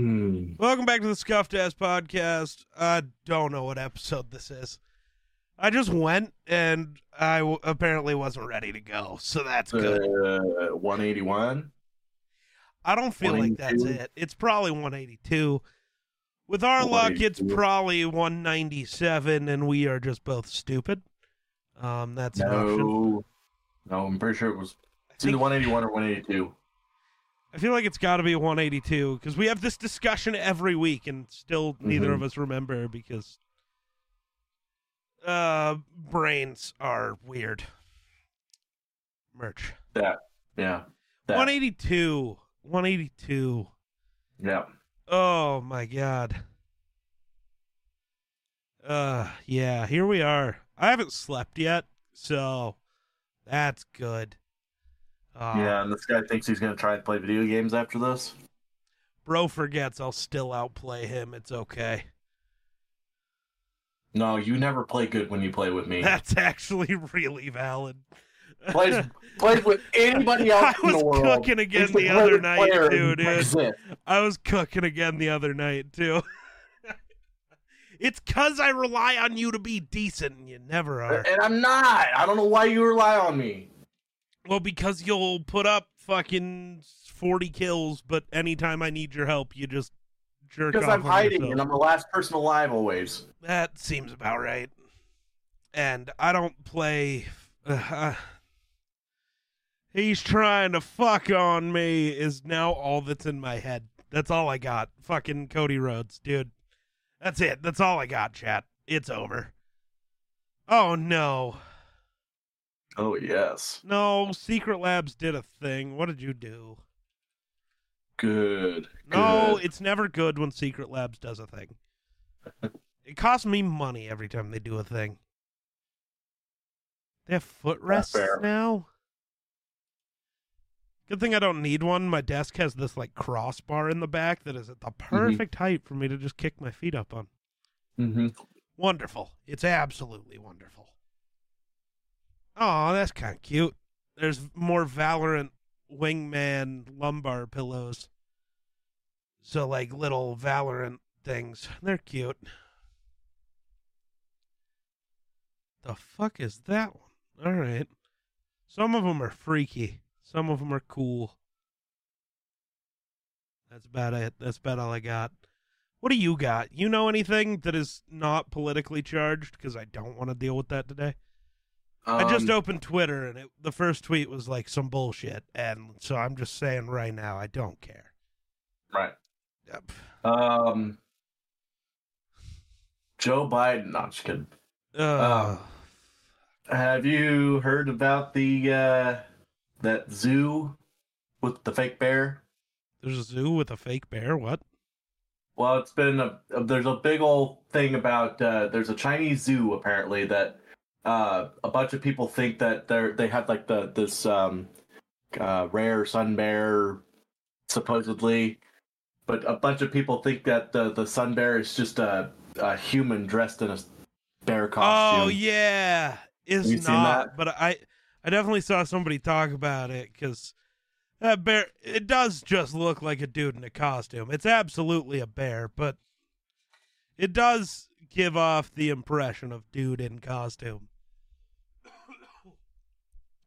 Hmm. Welcome back to the Scuffed Ass Podcast. I don't know what episode this is. I just went and I w- apparently wasn't ready to go, so that's good. Uh, 181. I don't feel like that's it. It's probably 182. With our luck, it's probably 197, and we are just both stupid. Um, that's. No. No, I'm pretty sure it was it's either 181 or 182. I feel like it's got to be 182 because we have this discussion every week, and still neither Mhm. of us remember because uh, brains are weird. Merch. Yeah. That. 182. 182. Yeah. Oh my god. Uh yeah, here we are. I haven't slept yet, so that's good. Uh, yeah, and this guy thinks he's going to try and play video games after this. Bro forgets I'll still outplay him. It's okay. No, you never play good when you play with me. That's actually really valid. plays plays with anybody else I in the world. I was cooking again the other night too, dude. I was cooking again the other night too. it's cuz I rely on you to be decent and you never are. And I'm not. I don't know why you rely on me. Well, because you'll put up fucking 40 kills, but anytime I need your help, you just jerk Because I'm hiding yourself. and I'm the last person alive always. That seems about right. And I don't play. Uh, he's trying to fuck on me is now all that's in my head. That's all I got. Fucking Cody Rhodes, dude. That's it. That's all I got, chat. It's over. Oh no. Oh yes. No, Secret Labs did a thing. What did you do? Good. No, good. it's never good when Secret Labs does a thing. it costs me money every time they do a thing. They have footrests now. Good thing I don't need one. My desk has this like crossbar in the back that is at the perfect height for me to just kick my feet up on. hmm Wonderful. It's absolutely wonderful. Oh, that's kind of cute. There's more Valorant wingman lumbar pillows. So, like little Valorant things. They're cute. The fuck is that one? All right. Some of them are freaky. Some of them are cool. That's about it. That's about all I got. What do you got? You know anything that is not politically charged? Because I don't want to deal with that today. I just Um, opened Twitter and it, the first tweet was like some bullshit, and so I'm just saying right now I don't care. right. Yep. Um. Joe Biden. No, I'm just kidding. Uh, Have you heard about the uh that zoo with the fake bear? there's a zoo with a fake bear. What? Well, it's been a, there's a big old thing about uh, there's a Chinese zoo apparently that uh, a bunch of people think that they're they have like the this um, uh, rare sun bear supposedly, but a bunch of people think that the the sun bear is just a, a human dressed in a bear costume. Oh yeah, it's Have you seen not. But I, I definitely saw somebody talk about it because that bear. It does just look like a dude in a costume. It's absolutely a bear, but it does give off the impression of dude in costume.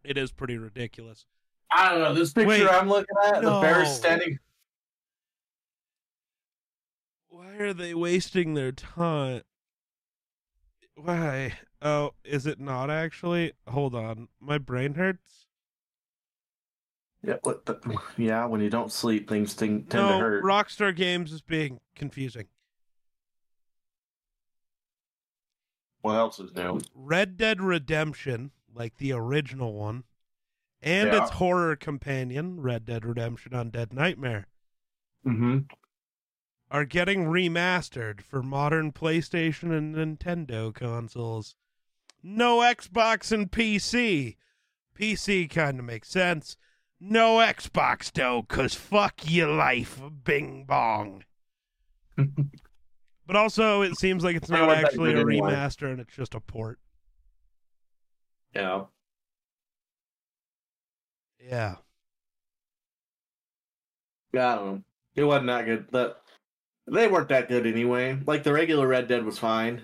It is pretty ridiculous. I don't know. This picture Wait, I'm looking at, the bear standing. Why are they wasting their time? Why? Oh, is it not actually? Hold on. My brain hurts. Yeah, what the, yeah. When you don't sleep, things ting- tend no, to hurt. Rockstar Games is being confusing. What else is new? Red Dead Redemption, like the original one, and Yeah. its horror companion, Red Dead Redemption Undead Nightmare, Mm-hmm. are getting remastered for modern PlayStation and Nintendo consoles. No Xbox and PC. PC kind of makes sense. No Xbox though, cause fuck your life, bing bong. But also, it seems like it's not actually a remaster and it's just a port. Yeah. Yeah. Yeah, I don't know. It wasn't that good. That They weren't that good anyway. Like the regular Red Dead was fine.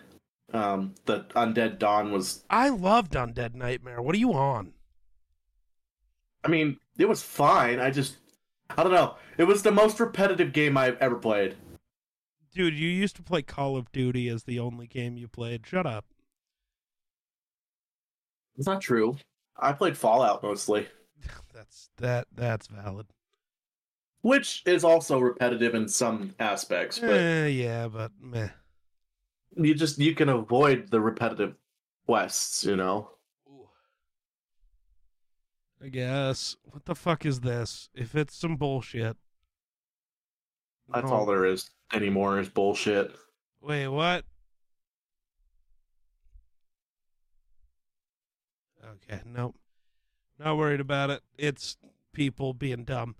Um, the Undead Dawn was. I loved Undead Nightmare. What are you on? I mean, it was fine. I just, I don't know. It was the most repetitive game I've ever played. Dude, you used to play Call of Duty as the only game you played. Shut up. It's not true. I played Fallout mostly, That's that that's valid. which is also repetitive in some aspects, but Eh, yeah, but meh. you just you can avoid the repetitive quests, you know. I guess. What the fuck is this? If it's some bullshit. That's all there is anymore is bullshit. Wait, what? Okay, nope. Not worried about it. It's people being dumb.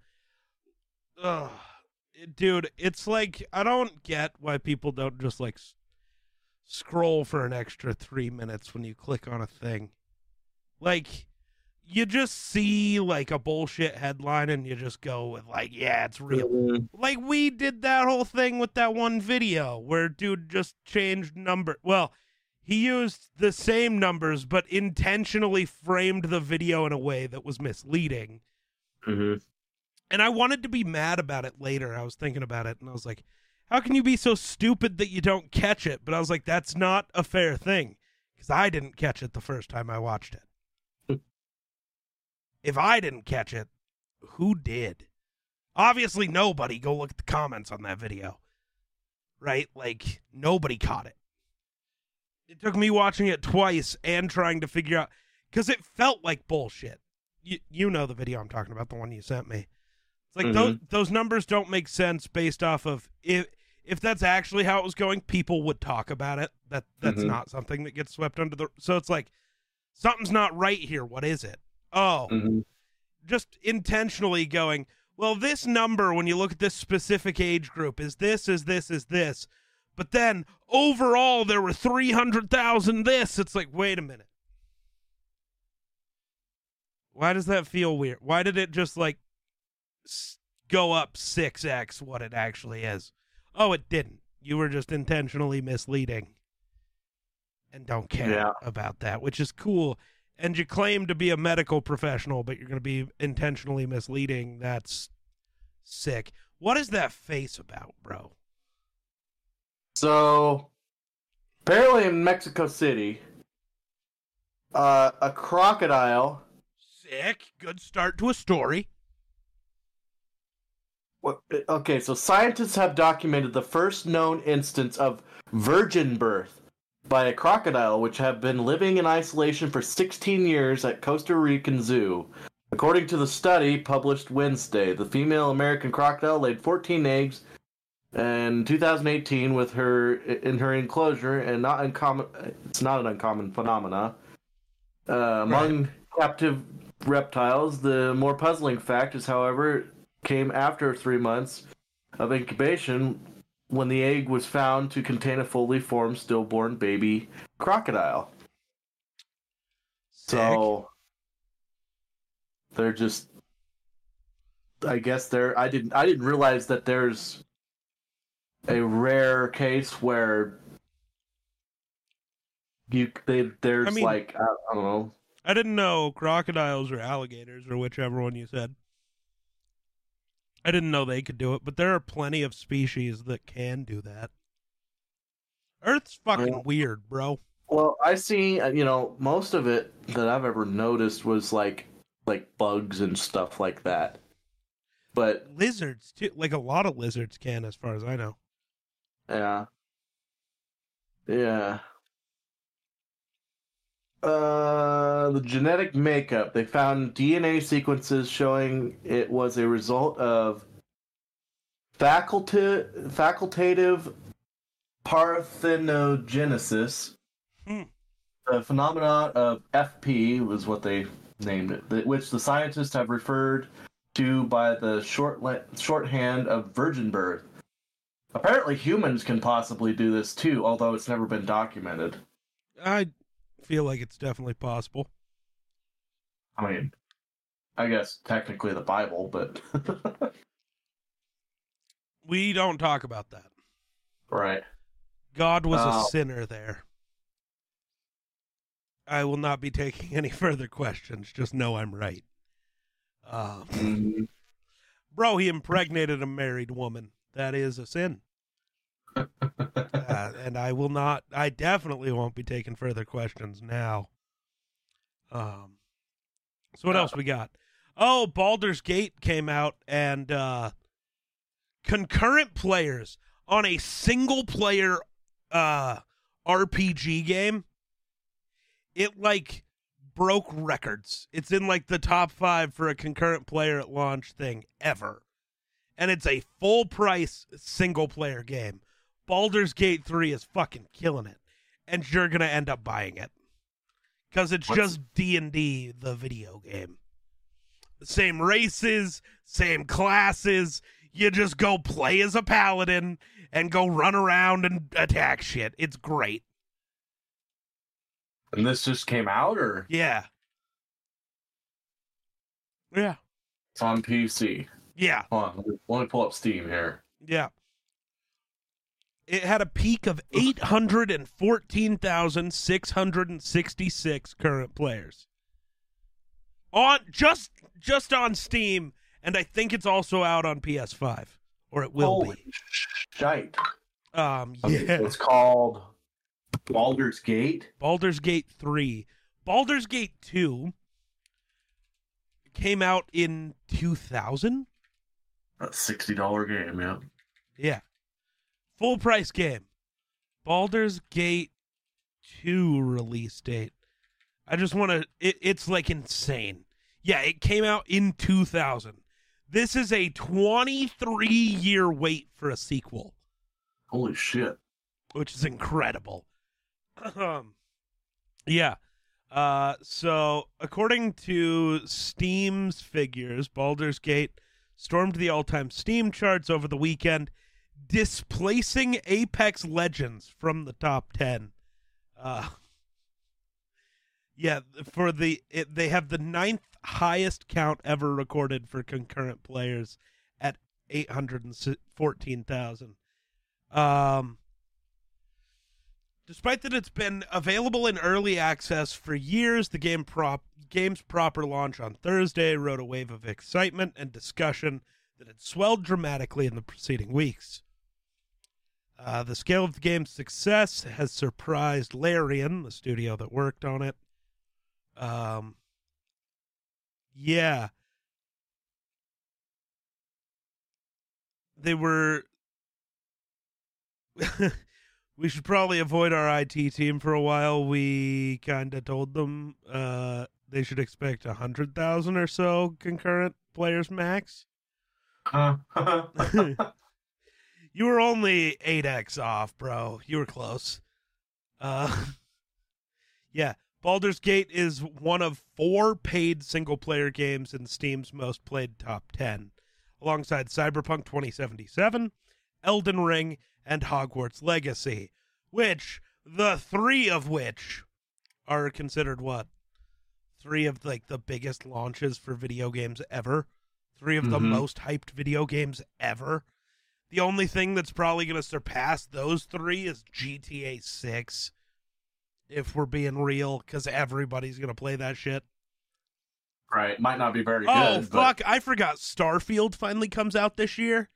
Ugh. Dude, it's like I don't get why people don't just like s- scroll for an extra 3 minutes when you click on a thing. Like you just see like a bullshit headline and you just go with like, yeah, it's real mm-hmm. like we did that whole thing with that one video where dude just changed number well he used the same numbers but intentionally framed the video in a way that was misleading hmm and i wanted to be mad about it later i was thinking about it and i was like how can you be so stupid that you don't catch it but i was like that's not a fair thing because i didn't catch it the first time i watched it if i didn't catch it who did Obviously, nobody. Go look at the comments on that video. Right? Like, nobody caught it. It took me watching it twice and trying to figure out because it felt like bullshit. You, you know the video I'm talking about, the one you sent me. It's like those those numbers don't make sense based off of if if that's actually how it was going, people would talk about it. That that's Mhm. not something that gets swept under the. So it's like something's not right here. What is it? Oh, hmm just intentionally going, well, this number, when you look at this specific age group, is this, is this, is this. But then overall, there were 300,000 this. It's like, wait a minute. Why does that feel weird? Why did it just like go up 6x what it actually is? Oh, it didn't. You were just intentionally misleading and don't care Yeah. about that, which is cool and you claim to be a medical professional, but you're going to be intentionally misleading. That's sick. What is that face about, bro? So, apparently in Mexico City, uh, a crocodile. Sick. Good start to a story. What, okay, so scientists have documented the first known instance of virgin birth by a crocodile, which have been living in isolation for 16 years at Costa Rican Zoo. According to the study published Wednesday, the female American crocodile laid 14 eggs in 2018 with her in her enclosure, and not uncommon. It's not an uncommon phenomena uh, among captive reptiles. The more puzzling fact is, however, came after three months of incubation when the egg was found to contain a fully formed stillborn baby crocodile. Sick. So they're just I guess they're I didn't I didn't realize that there's a rare case where you they there's I mean- like I, I don't know I didn't know crocodiles or alligators or whichever one you said. I didn't know they could do it, but there are plenty of species that can do that. Earth's fucking Yeah. weird, bro. Well, I see. uh, You know, most of it that I've ever noticed was like like bugs and stuff like that. But Lizards too, like a lot of lizards can, as far as I know. Yeah, yeah. Uh, the genetic makeup. They found DNA sequences showing it was a result of faculty facultative parthenogenesis. Hmm. The phenomenon of FP was what they named it, which the scientists have referred to by the short shorthand of virgin birth. Apparently, humans can possibly do this too, although it's never been documented. I feel like it's definitely possible. I mean, I guess technically the Bible, but We don't talk about that. Right. God was Oh. a sinner there. I will not be taking any further questions. Just know I'm right. Um, Mhm. bro, he impregnated a married woman. That is a sin. uh, and I will not. I definitely won't be taking further questions now. Um. So what else we got? Oh, Baldur's Gate came out, and uh, concurrent players on a single player uh RPG game. It like broke records. It's in like the top five for a concurrent player at launch thing ever. And it's a full price single player game. Baldur's Gate 3 is fucking killing it. And you're going to end up buying it. Cuz it's What's- just D&D the video game. Same races, same classes. You just go play as a paladin and go run around and attack shit. It's great. And this just came out, or Yeah. Yeah. it's on PC? Yeah. Hold on, let me, pull up Steam here. Yeah. It had a peak of 814,666 current players. On just just on Steam and I think it's also out on PS5 or it will Holy shite! be. Um Okay, yeah. so it's called Baldur's Gate. Baldur's Gate 3. Baldur's Gate 2 came out in 2000? A sixty dollar game, yeah. Yeah. Full price game. Baldur's Gate 2 release date. I just want to it, it's like insane. Yeah, it came out in 2000. This is a 23 year wait for a sequel, Holy shit! which is incredible. Um yeah. Uh so according to Steam's figures, Baldur's Gate stormed the all-time Steam charts over the weekend, displacing Apex Legends from the top 10. Uh Yeah, for the it, they have the ninth highest count ever recorded for concurrent players at 814,000. Um Despite that it's been available in early access for years, the game prop game's proper launch on Thursday rode a wave of excitement and discussion that had swelled dramatically in the preceding weeks. Uh, the scale of the game's success has surprised Larian, the studio that worked on it. Um, yeah. They were. we should probably avoid our IT team for a while. We kind of told them uh, they should expect a hundred thousand or so concurrent players max. you were only eight x off, bro. You were close. Uh, yeah. Baldur's Gate is one of four paid single player games in Steam's most played top 10, alongside Cyberpunk 2077, Elden Ring, and Hogwarts Legacy, which, the three of which are considered what? Three of like the biggest launches for video games ever. Three of the Mhm. most hyped video games ever. The only thing that's probably going to surpass those three is GTA 6 if we're being real, because everybody's gonna play that shit. right, might not be very oh good. fuck! I forgot Starfield finally comes out this year.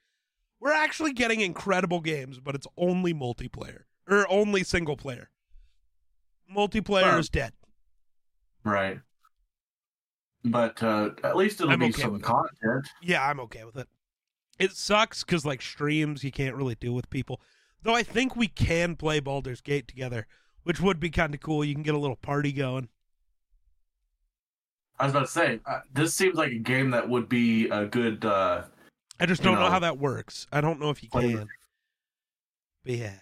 We're actually getting incredible games, but it's only multiplayer or only single player. Multiplayer is dead. Right. But uh, at least it'll I'm be okay some with it. content. Yeah, I'm okay with it. It sucks because like streams you can't really do with people. Though I think we can play Baldur's Gate together, which would be kind of cool. You can get a little party going. I was about to say, uh, this seems like a game that would be a good. Uh, I just don't know know, how that works. I don't know if you can. But yeah.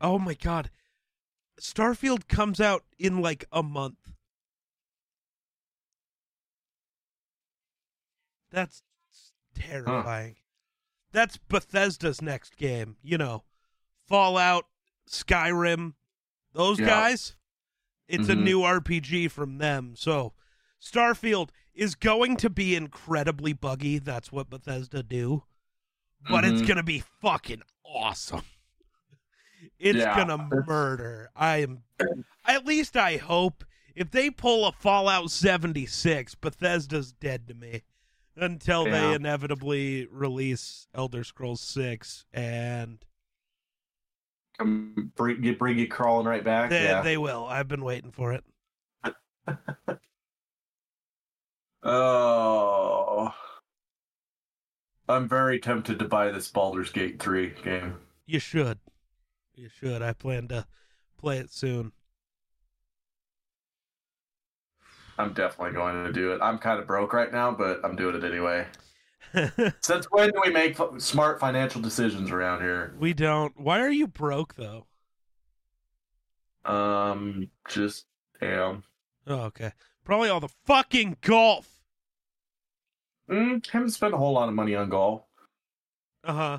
Oh my god. Starfield comes out in like a month. That's terrifying. That's Bethesda's next game, you know. Fallout, Skyrim, those Yeah. guys. It's a Mhm. new RPG from them. So, Starfield is going to be incredibly buggy. That's what Bethesda do. but it's Mhm. gonna be fucking awesome. It's Yeah, gonna murder. I am. At least I hope. If they pull a Fallout 76, Bethesda's dead to me until they inevitably release Elder Scrolls 6 and Come bring you bring you crawling right back. they, yeah. they will. I've been waiting for it. Oh. I'm very tempted to buy this Baldur's Gate 3 game. You should. You should. I plan to play it soon. I'm definitely going to do it. I'm kind of broke right now, but I'm doing it anyway. Since when do we make f- smart financial decisions around here? we don't. Why are you broke though? Um, just am. Oh, okay. Probably all the fucking golf. Mm, haven't spent a whole lot of money on golf. Uh huh.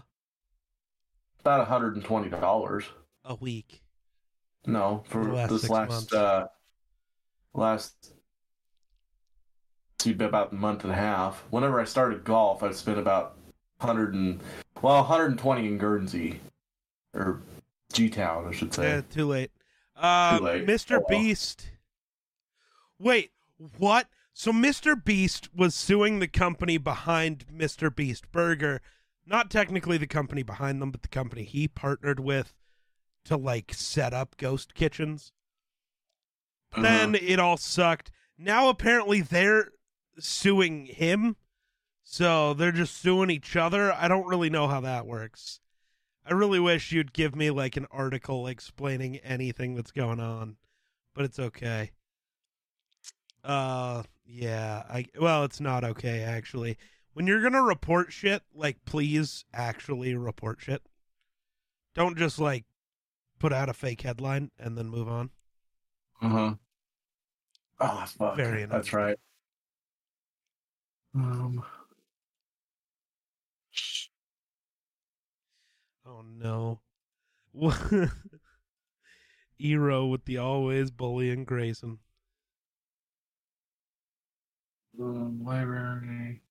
About $120. A week. No, for last this last months. uh last about a month and a half. Whenever I started golf, I've spent about hundred and well, hundred and twenty in Guernsey. Or G Town, I should say. Yeah, too late. Uh, late. Mr. Oh, well. Beast. Wait, what? So Mr. Beast was suing the company behind Mr. Beast Burger, not technically the company behind them, but the company he partnered with to like set up ghost kitchens. Uh-huh. Then it all sucked. Now apparently they're suing him. So they're just suing each other. I don't really know how that works. I really wish you'd give me like an article explaining anything that's going on, but it's okay. Uh yeah, I well, it's not okay actually. When you're going to report shit, like please actually report shit. Don't just like put out a fake headline and then move on. Uh-huh. Oh fuck. Very. That's right. Um Oh no. Ero with the always bullying Grayson. Library.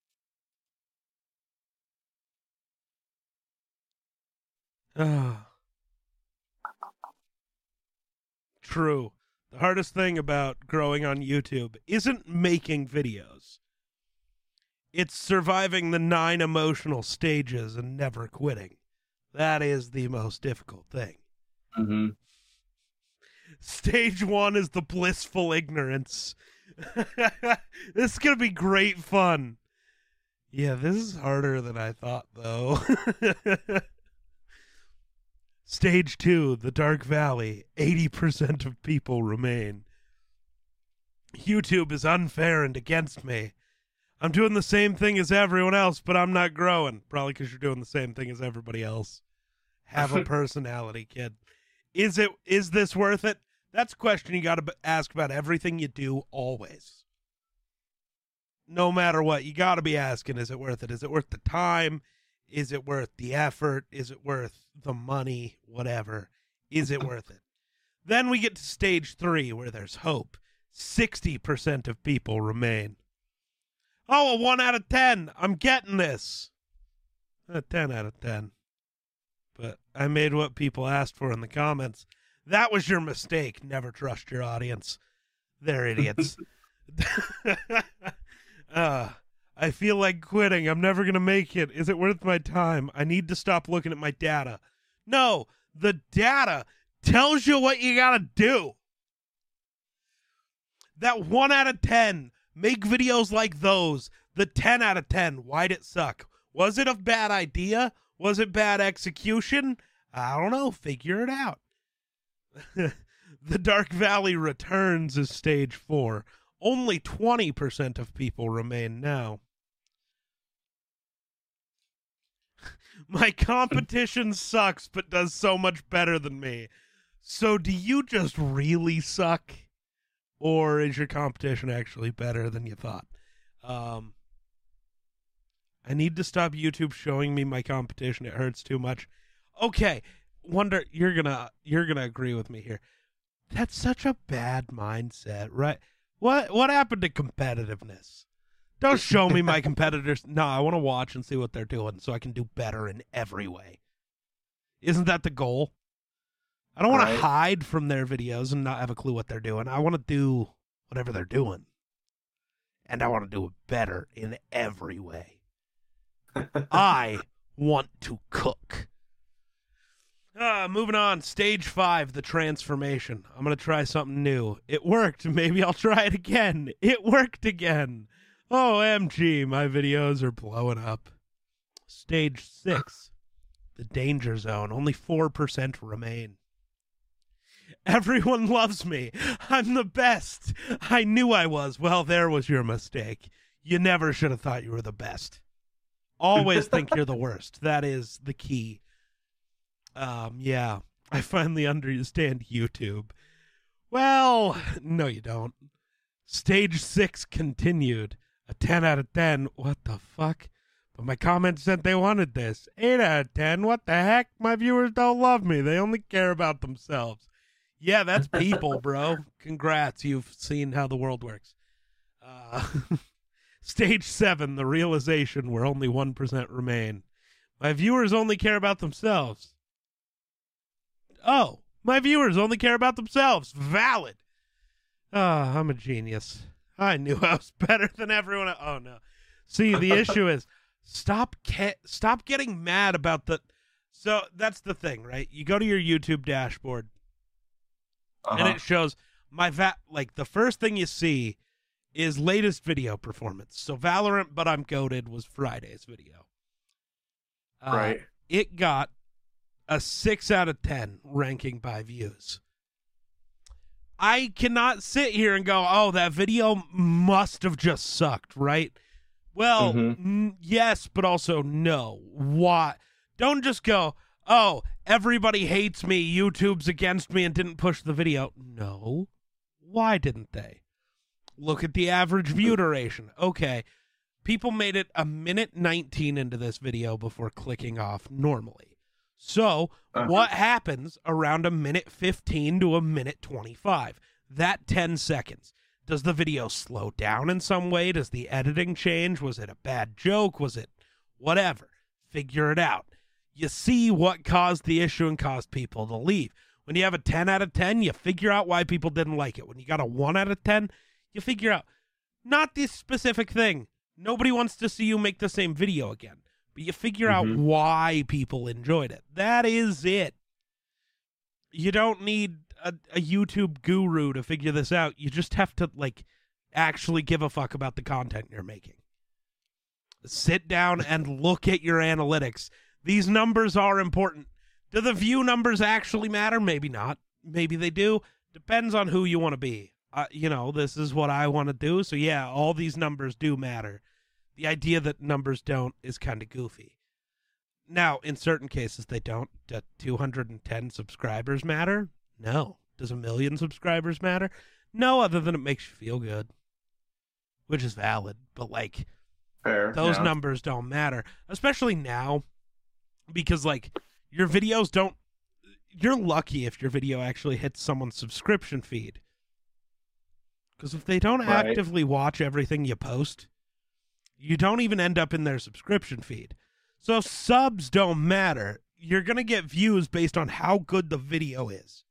True. The hardest thing about growing on YouTube isn't making videos. It's surviving the nine emotional stages and never quitting. That is the most difficult thing. Mm-hmm. Stage one is the blissful ignorance. this is going to be great fun. Yeah, this is harder than I thought, though. Stage two, the Dark Valley. 80% of people remain. YouTube is unfair and against me. I'm doing the same thing as everyone else, but I'm not growing. Probably because you're doing the same thing as everybody else. Have a personality, kid. Is it? Is this worth it? That's a question you got to ask about everything you do always. No matter what, you got to be asking: Is it worth it? Is it worth the time? Is it worth the effort? Is it worth the money? Whatever. Is it worth it? Then we get to stage three, where there's hope. Sixty percent of people remain. Oh, a one out of ten. I'm getting this. A ten out of ten. But I made what people asked for in the comments. That was your mistake. Never trust your audience. They're idiots. uh, I feel like quitting. I'm never going to make it. Is it worth my time? I need to stop looking at my data. No, the data tells you what you got to do. That 1 out of 10. Make videos like those. The 10 out of 10. Why'd it suck? Was it a bad idea? Was it bad execution? I don't know. Figure it out. the Dark Valley returns as stage four. Only 20% of people remain now. My competition sucks, but does so much better than me. So, do you just really suck? Or is your competition actually better than you thought? Um, I need to stop YouTube showing me my competition. It hurts too much. Okay, wonder you're gonna you're gonna agree with me here. That's such a bad mindset, right? What what happened to competitiveness? Don't show me my competitors. No, I want to watch and see what they're doing so I can do better in every way. Isn't that the goal? I don't want Right. to hide from their videos and not have a clue what they're doing. I want to do whatever they're doing. And I want to do it better in every way. I want to cook. Uh, moving on, stage five, the transformation. I'm gonna try something new. It worked. Maybe I'll try it again. It worked again. OMG, my videos are blowing up. Stage six, the danger zone. Only 4% remain. Everyone loves me. I'm the best. I knew I was. Well, there was your mistake. You never should have thought you were the best. Always think you're the worst. That is the key. Um, yeah. I finally understand YouTube. Well, no, you don't. Stage six continued. A 10 out of 10. What the fuck? But my comments said they wanted this. 8 out of 10. What the heck? My viewers don't love me. They only care about themselves. Yeah, that's people, bro. Congrats. You've seen how the world works. Uh, stage seven, the realization where only 1% remain. My viewers only care about themselves. Oh, my viewers only care about themselves. Valid. Ah, I'm a genius. I knew I was better than everyone. el- Oh no. See, the issue is stop ca- stop getting mad about the So that's the thing, right? You go to your YouTube dashboard and Uh-huh. it shows my va- like the first thing you see is latest video performance. So Valorant, but I'm goaded was Friday's video. Uh, right. It got a six out of ten ranking by views. I cannot sit here and go, "Oh, that video must have just sucked," right? Well, Mhm. n- yes, but also no. Why? Don't just go, "Oh, everybody hates me. YouTube's against me and didn't push the video." No. Why didn't they? Look at the average view duration. Okay. People made it a minute 19 into this video before clicking off normally. So, Uh-huh. what happens around a minute 15 to a minute 25? That 10 seconds. Does the video slow down in some way? Does the editing change? Was it a bad joke? Was it whatever? Figure it out. You see what caused the issue and caused people to leave. When you have a 10 out of 10, you figure out why people didn't like it. When you got a 1 out of 10, you figure out not this specific thing. Nobody wants to see you make the same video again, you figure out Mhm. why people enjoyed it. That is it. You don't need a, a YouTube guru to figure this out. You just have to like actually give a fuck about the content you're making. Sit down and look at your analytics. These numbers are important. Do the view numbers actually matter? Maybe not. Maybe they do. Depends on who you want to be. Uh, you know, this is what I want to do. So, yeah, all these numbers do matter. The idea that numbers don't is kind of goofy. Now, in certain cases, they don't. Do 210 subscribers matter? No. Does a million subscribers matter? No, other than it makes you feel good, which is valid. But, like, Fair. those yeah. numbers don't matter, especially now, because like your videos don't. You're lucky if your video actually hits someone's subscription feed. Because if they don't Right. actively watch everything you post, you don't even end up in their subscription feed. So subs don't matter. You're going to get views based on how good the video is.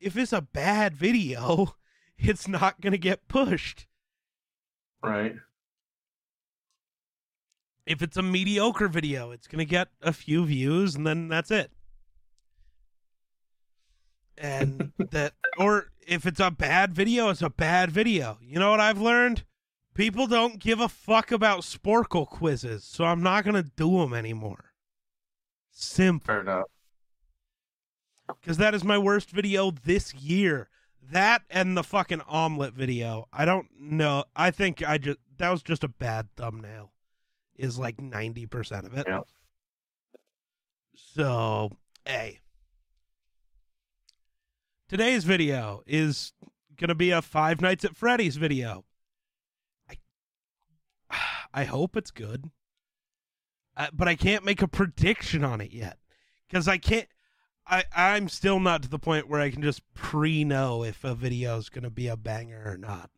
If it's a bad video, it's not going to get pushed. Right. if it's a mediocre video, it's going to get a few views and then that's it. And that, or if it's a bad video, it's a bad video. You know what I've learned? People don't give a fuck about Sporcle quizzes, so I'm not going to do them anymore. Simple. Fair enough. Because that is my worst video this year. That and the fucking omelet video. I don't know. I think I just, that was just a bad thumbnail, is like 90% of it. Yeah. So, hey. Today's video is going to be a Five Nights at Freddy's video. I, hope it's good. Uh, but I can't make a prediction on it yet. Because I can't. I, I'm still not to the point where I can just pre know if a video is going to be a banger or not.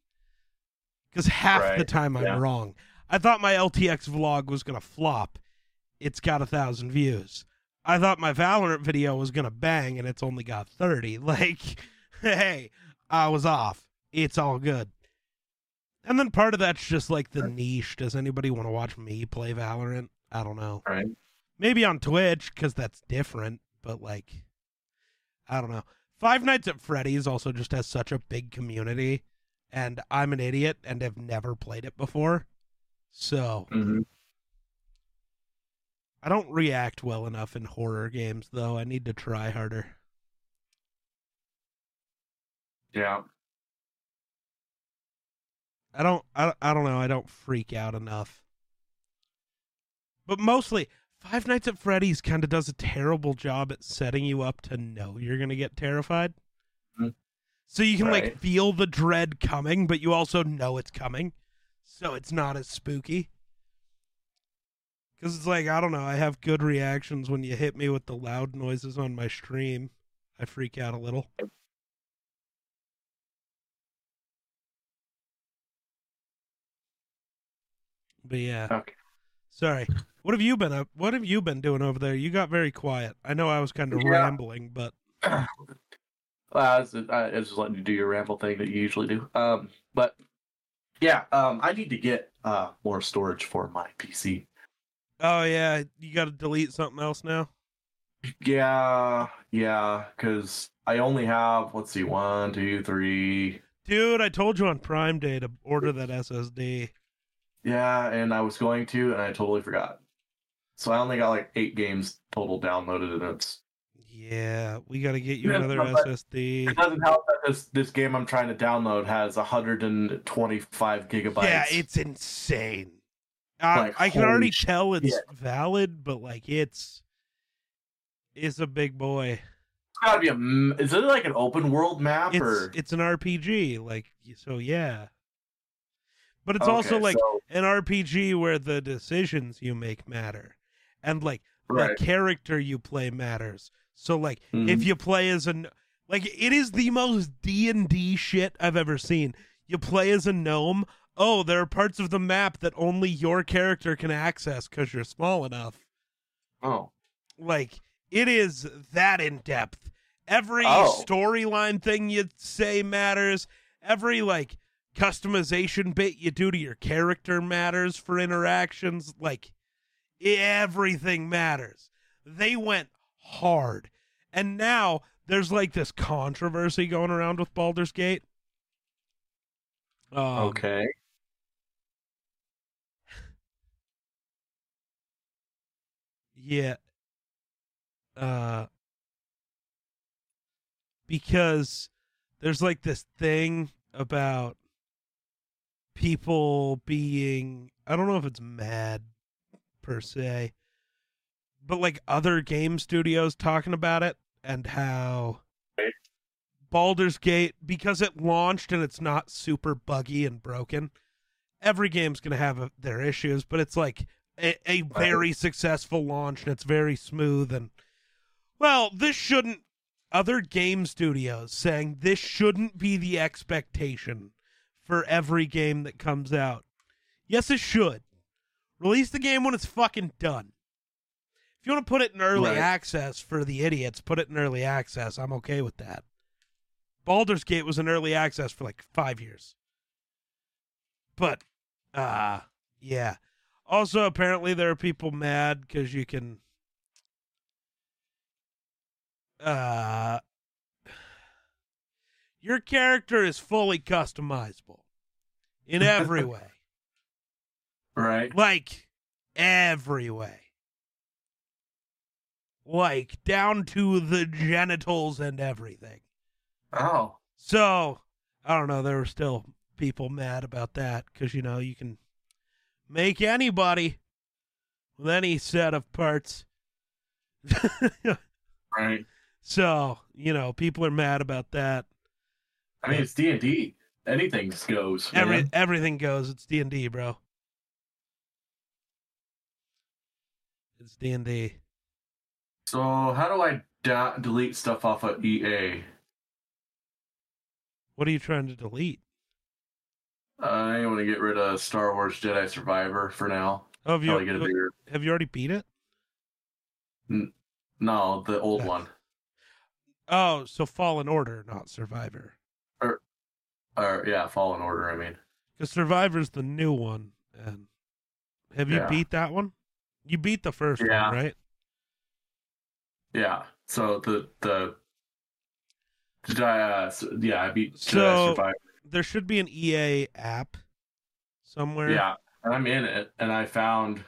because half the time I'm yeah. wrong. I thought my LTX vlog was gonna flop. It's got a thousand views. I thought my Valorant video was gonna bang, and it's only got thirty. Like, hey, I was off. It's all good. And then part of that's just like the niche. Does anybody want to watch me play Valorant? I don't know. Right. Maybe on Twitch because that's different, but like, I don't know. Five Nights at Freddy's also just has such a big community, and I'm an idiot and have never played it before. So hmm I don't react well enough in horror games, though. I need to try harder. Yeah. I don't. I, I don't know. I don't freak out enough. But mostly, Five Nights at Freddy's kind of does a terrible job at setting you up to know you're gonna get terrified. Mhm. So you can like feel the dread coming, but you also know it's coming, so it's not as spooky. Because it's like I don't know. I have good reactions when you hit me with the loud noises on my stream. I freak out a little. But yeah. Okay. Sorry. What have you been up? What have you been doing over there? You got very quiet. I know I was kind of Yeah. rambling, but Well, I was, I was just letting you do your ramble thing that you usually do. Um, but yeah, um, I need to get uh more storage for my PC. oh yeah, you got to delete something else now. Yeah, yeah, because I only have let's see, one, two, three. Dude, I told you on Prime Day to order that SSD. Yeah, and I was going to, and I totally forgot. So I only got like eight games total downloaded, and it's Yeah, we got to get you Yeah, another SSD. it doesn't help that this this game I'm trying to download has 125 gigabytes. Yeah, it's insane. Uh, Like, I can already shit. tell it's valid, but like it's it's a big boy. It's gotta be a. Is it like an open world map It's or? it's an RPG, like so. Yeah, but it's Okay, also like so- an RPG where the decisions you make matter, and like right. the character you play matters. So like Mhm. if you play as a like it is the most D and D shit I've ever seen. You play as a gnome. Oh, there are parts of the map that only your character can access because you're small enough. oh, Like it is that in depth. Every Oh. storyline thing you say matters. Every like customization bit you do to your character matters for interactions. Like everything matters. They went hard. And now there's like this controversy going around with Baldur's Gate. Um, okay. Yeah. Uh because there's like this thing about people being I don't know if it's mad per se, but like other game studios talking about it and how. Baldur's Gate because it launched and it's not super buggy and broken. Every game's going to have a, their issues, but it's like a, a very successful launch and it's very smooth and well, this shouldn't other game studios saying this shouldn't be the expectation for every game that comes out. Yes, it should. Release the game when it's fucking done. If you want to put it in early Right. access for the idiots, put it in early access. I'm okay with that. Baldur's Gate was in early access for like five years. But, uh, yeah. Also, apparently, there are people mad because you can. Uh, your character is fully customizable in every way. Right. Like, every way. Like, down to the genitals and everything. Oh. So, I don't know. There were still people mad about that because, you know, you can make anybody with any set of parts. Right. so, you know, people are mad about that. I mean, it's D and D. Anything goes. Every man. everything goes. It's D and D, bro. It's D and D. So how do I da- delete stuff off of EA? What are you trying to delete? I want to get rid of Star Wars Jedi Survivor for now. Oh, have you get a bigger. have you already beat it? No, the old Yeah. one. Oh, so Fallen Order, not Survivor. Or yeah, Fallen Order. I mean, Because Survivor's the new one. And have you Yeah. beat that one? You beat the first Yeah. one, right? yeah. So the the Jedi. Uh, yeah, I beat Jedi So- Survivor. There should be an EA app somewhere. Yeah, and I'm in it, and I found.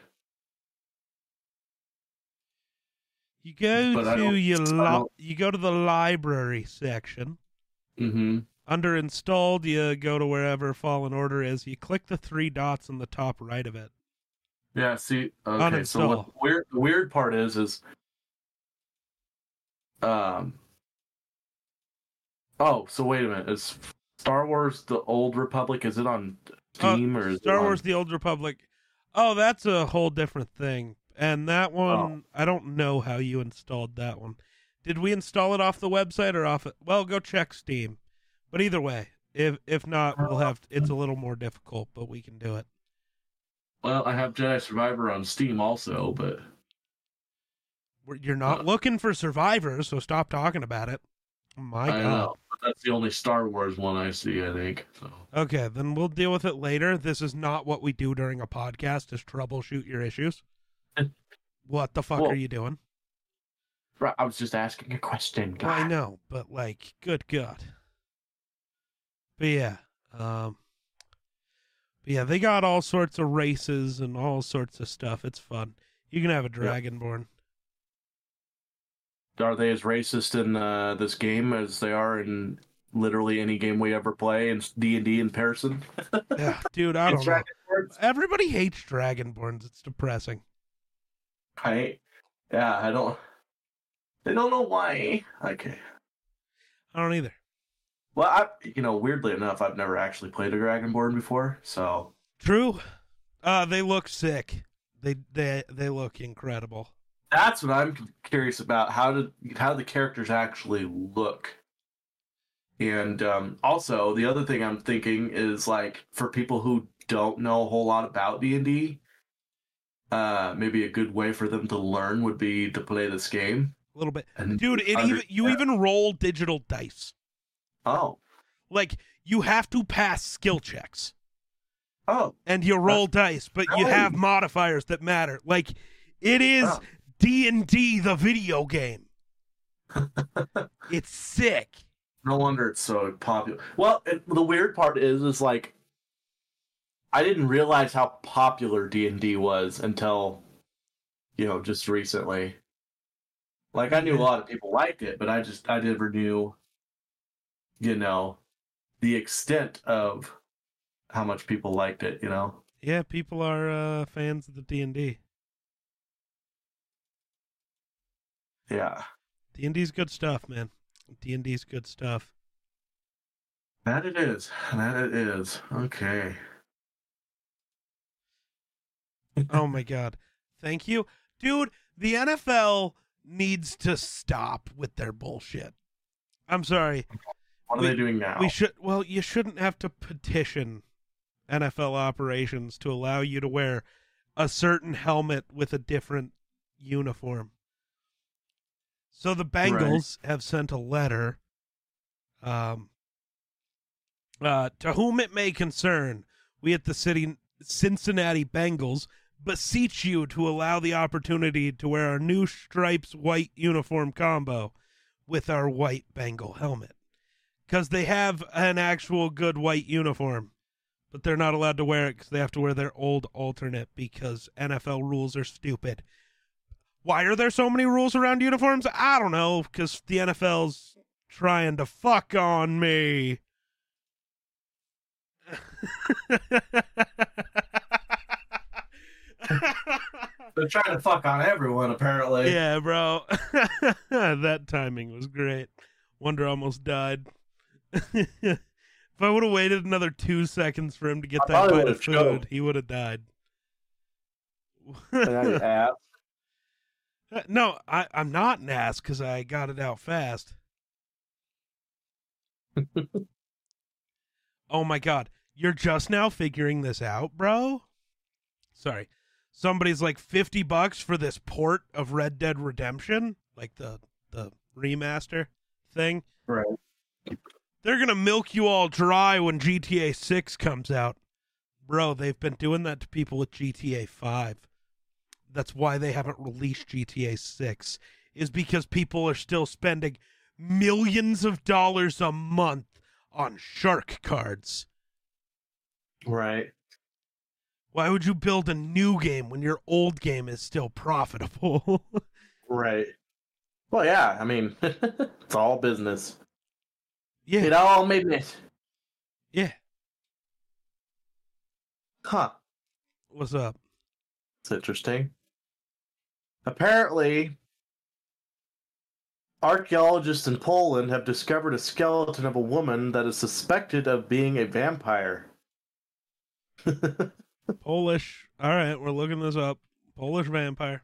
You go But to your li- you go to the library section. Mm-hmm. Under installed, you go to wherever Fallen Order is. You click the three dots on the top right of it. Yeah. See. Okay. So what the weird the weird part is is. Um. Oh, so wait a minute. Is Star Wars: The Old Republic? Is it on Uh, Steam or is Star it on- Wars: The Old Republic. Oh, that's a whole different thing. And that one, Oh. I don't know how you installed that one. Did we install it off the website or off it? Well, go check Steam. But either way, if if not, we'll have. It's a little more difficult, but we can do it. Well, I have Jedi Survivor on Steam also, but You're not Uh. looking for survivors, so stop talking about it. My I God. know. But that's the only Star Wars one I see. I think. So. Okay, then we'll deal with it later. This is not what we do during a podcast. Is troubleshoot your issues. what the fuck Well- are you doing? Right, I was just asking a question. Well, I know, but like, good God. But yeah, um, but yeah, they got all sorts of races and all sorts of stuff. It's fun. You can have a dragonborn. Are they as racist in uh, this game as they are in literally any game we ever play in D and D in person? Yeah, dude, I don't know. Everybody hates dragonborns. It's depressing. I, yeah, I don't. They don't know why. Okay. I don't either. Well, I, you know, weirdly enough, I've never actually played a Dragonborn before, so True. Uh, they look sick. They they they look incredible. that's what I'm curious about. How did how the characters actually look? And um, also, the other thing I'm thinking is like for people who don't know a whole lot about D and D, uh, maybe a good way for them to learn would be to play this game. A little bit, And dude. It even you even roll digital dice. Oh Like you have to pass skill checks. oh and you roll dice, but you Oh. have modifiers that matter. Like it is Oh. D and D, the video game. it's sick. No wonder it's so popular. Well, it, the weird part is, is like, I didn't realize how popular D and D was until, you know, just recently. Like, I knew a lot of people liked it, but I just I never knew, you know, the extent of how much people liked it. You know. Yeah, people are uh, fans of the D and D. Yeah, D and D's good stuff, man. D and D's good stuff. that it is. That it is. Okay. Oh my god, thank you, dude. The NFL needs to stop with their bullshit. I'm sorry. What are We- they doing now? We should. Well, you shouldn't have to petition NFL operations to allow you to wear a certain helmet with a different uniform. So the Bengals have sent a letter, um, uh, to whom it may concern. We at the city Cincinnati Bengals beseech you to allow the opportunity to wear our new stripes white uniform combo with our white Bengal helmet because they have an actual good white uniform, but they're not allowed to wear it because they have to wear their old alternate because NFL rules are stupid. Why are there so many rules around uniforms? I don't know because the NFL's trying to fuck on me. They're trying to fuck on everyone, apparently. yeah, bro. that timing was great. Wonder almost died. If I would have waited another two seconds for him to get I that bite of food, choked. he would have died. ass. Uh, no, I, I'm not an ass because I got it out fast. oh my god. You're just now figuring this out, bro? Sorry. Somebody's like 50 bucks for this port of Red Dead Redemption, like the the remaster thing. Right. They're going to milk you all dry when GTA 6 comes out. Bro, they've been doing that to people with GTA 5. That's why they haven't released GTA 6 is because people are still spending millions of dollars a month on shark cards. Right. Why would you build a new game when your old game is still profitable? Right. Well, yeah. I mean, it's all business. Yeah. It all made it. Yeah. Huh. What's up? It's interesting. Apparently, archaeologists in Poland have discovered a skeleton of a woman that is suspected of being a vampire. Polish. All right, we're looking this up. Polish vampire.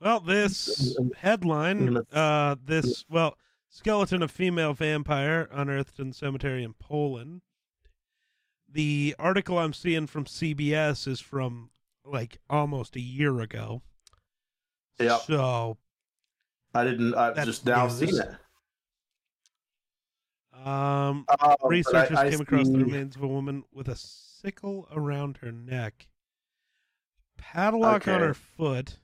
Well, this headline, uh, this well, skeleton of female vampire unearthed in cemetery in Poland. The article I'm seeing from CBS is from like almost a year ago. Yep. So, I didn't. I've just now news. seen it. um, Oh, researchers I- I came across the remains of a woman with a sickle around her neck, padlock on her foot.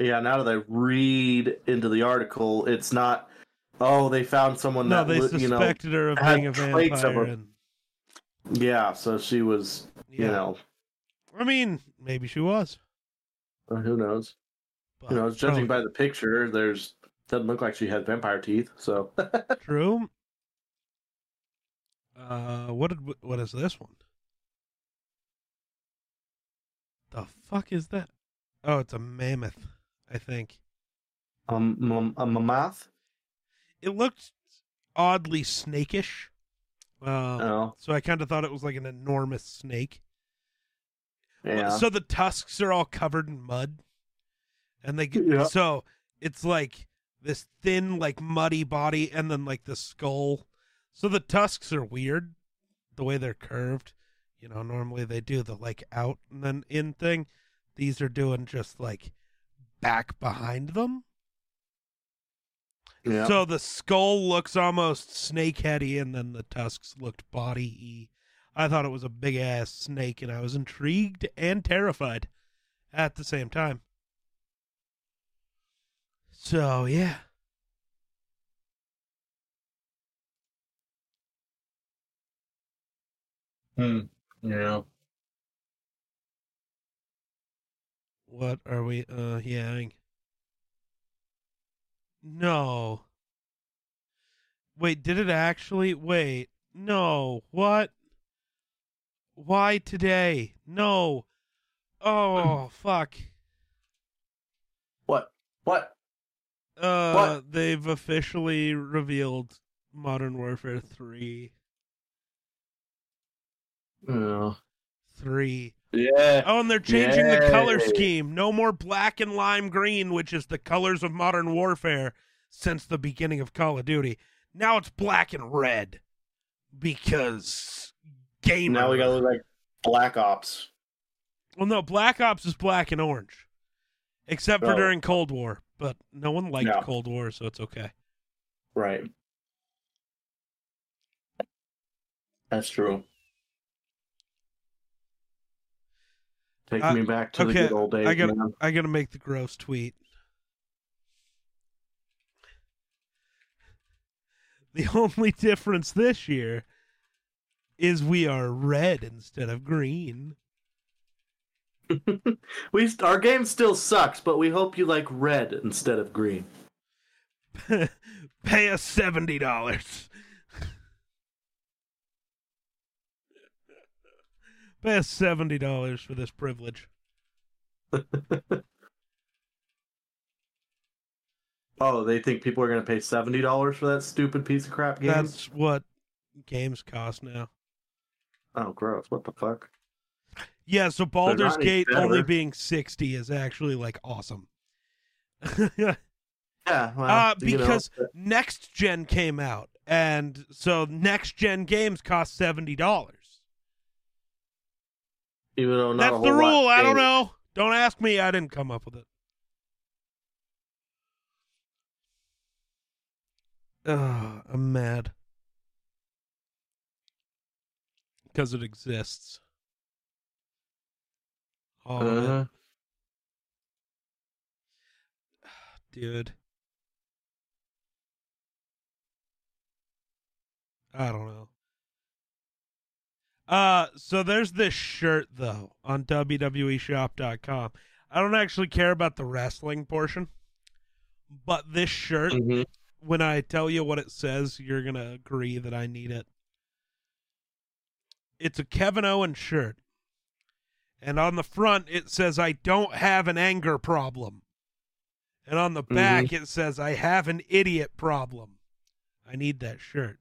Yeah, now that I read into the article, it's not. Oh, they found someone No, that they you know. suspected her of being a vampire. And, Yeah, so she was. yeah. You know, I mean, maybe she was. uh, who knows? But You know, judging by the picture, there's doesn't look like she had vampire teeth. So true. Uh, what did what is this one? The fuck is that? Oh, it's a mammoth. I think um, um, a mammoth. it looked oddly snakish. Uh, Oh, so I kind of thought it was like an enormous snake. yeah. So the tusks are all covered in mud, and they get Yeah. so it's like this thin, like muddy body, and then like the skull. So the tusks are weird, the way they're curved. You know, normally they do the like out and then in thing. These are doing just like back behind them. yeah. So the skull looks almost snakeheady, and then the tusks looked body y. I thought it was a big ass snake, and I was intrigued and terrified at the same time. So yeah, Hmm. Yeah. What are we uh yaing? No. Wait, did it actually? Wait, no. What? Why today? No. Oh fuck. What? What? Uh, What? they've officially revealed Modern Warfare 3. Yeah. 3. Yeah. Oh, and they're changing the color scheme. No more black and lime green, which is the colors of Modern Warfare since the beginning of Call of Duty. Now it's black and red because gamer. Now we gotta look like Black Ops. Well, no, Black Ops is black and orange, except for Oh. during Cold War. But no one liked No. Cold War, so it's okay. Right. That's true. Take Uh, me back to the good old days, I gotta- man. I gotta make the gross tweet. The only difference this year is we are red instead of green. We our game still sucks, but we hope you like red instead of green. Pay us seventy dollars. Pay us seventy dollars for this privilege. Oh, they think people are gonna pay seventy dollars for that stupid piece of crap game? That's what games cost now. Oh, gross! What the fuck? Yeah, so Baldur's Gate only being 60 is actually like awesome. Yeah, well, Uh, you know, because next gen came out, and so next gen games cost seventy dollars. Even though That's the rule. I don't know. Don't ask me. I didn't come up with it. Ugh, I'm mad because it exists. It. Uh-huh. dude. I don't know. Uh, so there's this shirt though on WWEshop.com. I don't actually care about the wrestling portion, but this shirt, Mhm. when I tell you what it says, you're gonna agree that I need it. It's a Kevin Owens shirt, and on the front it says, "I don't have an anger problem." And on the back, it says, I have an idiot problem. I need that shirt.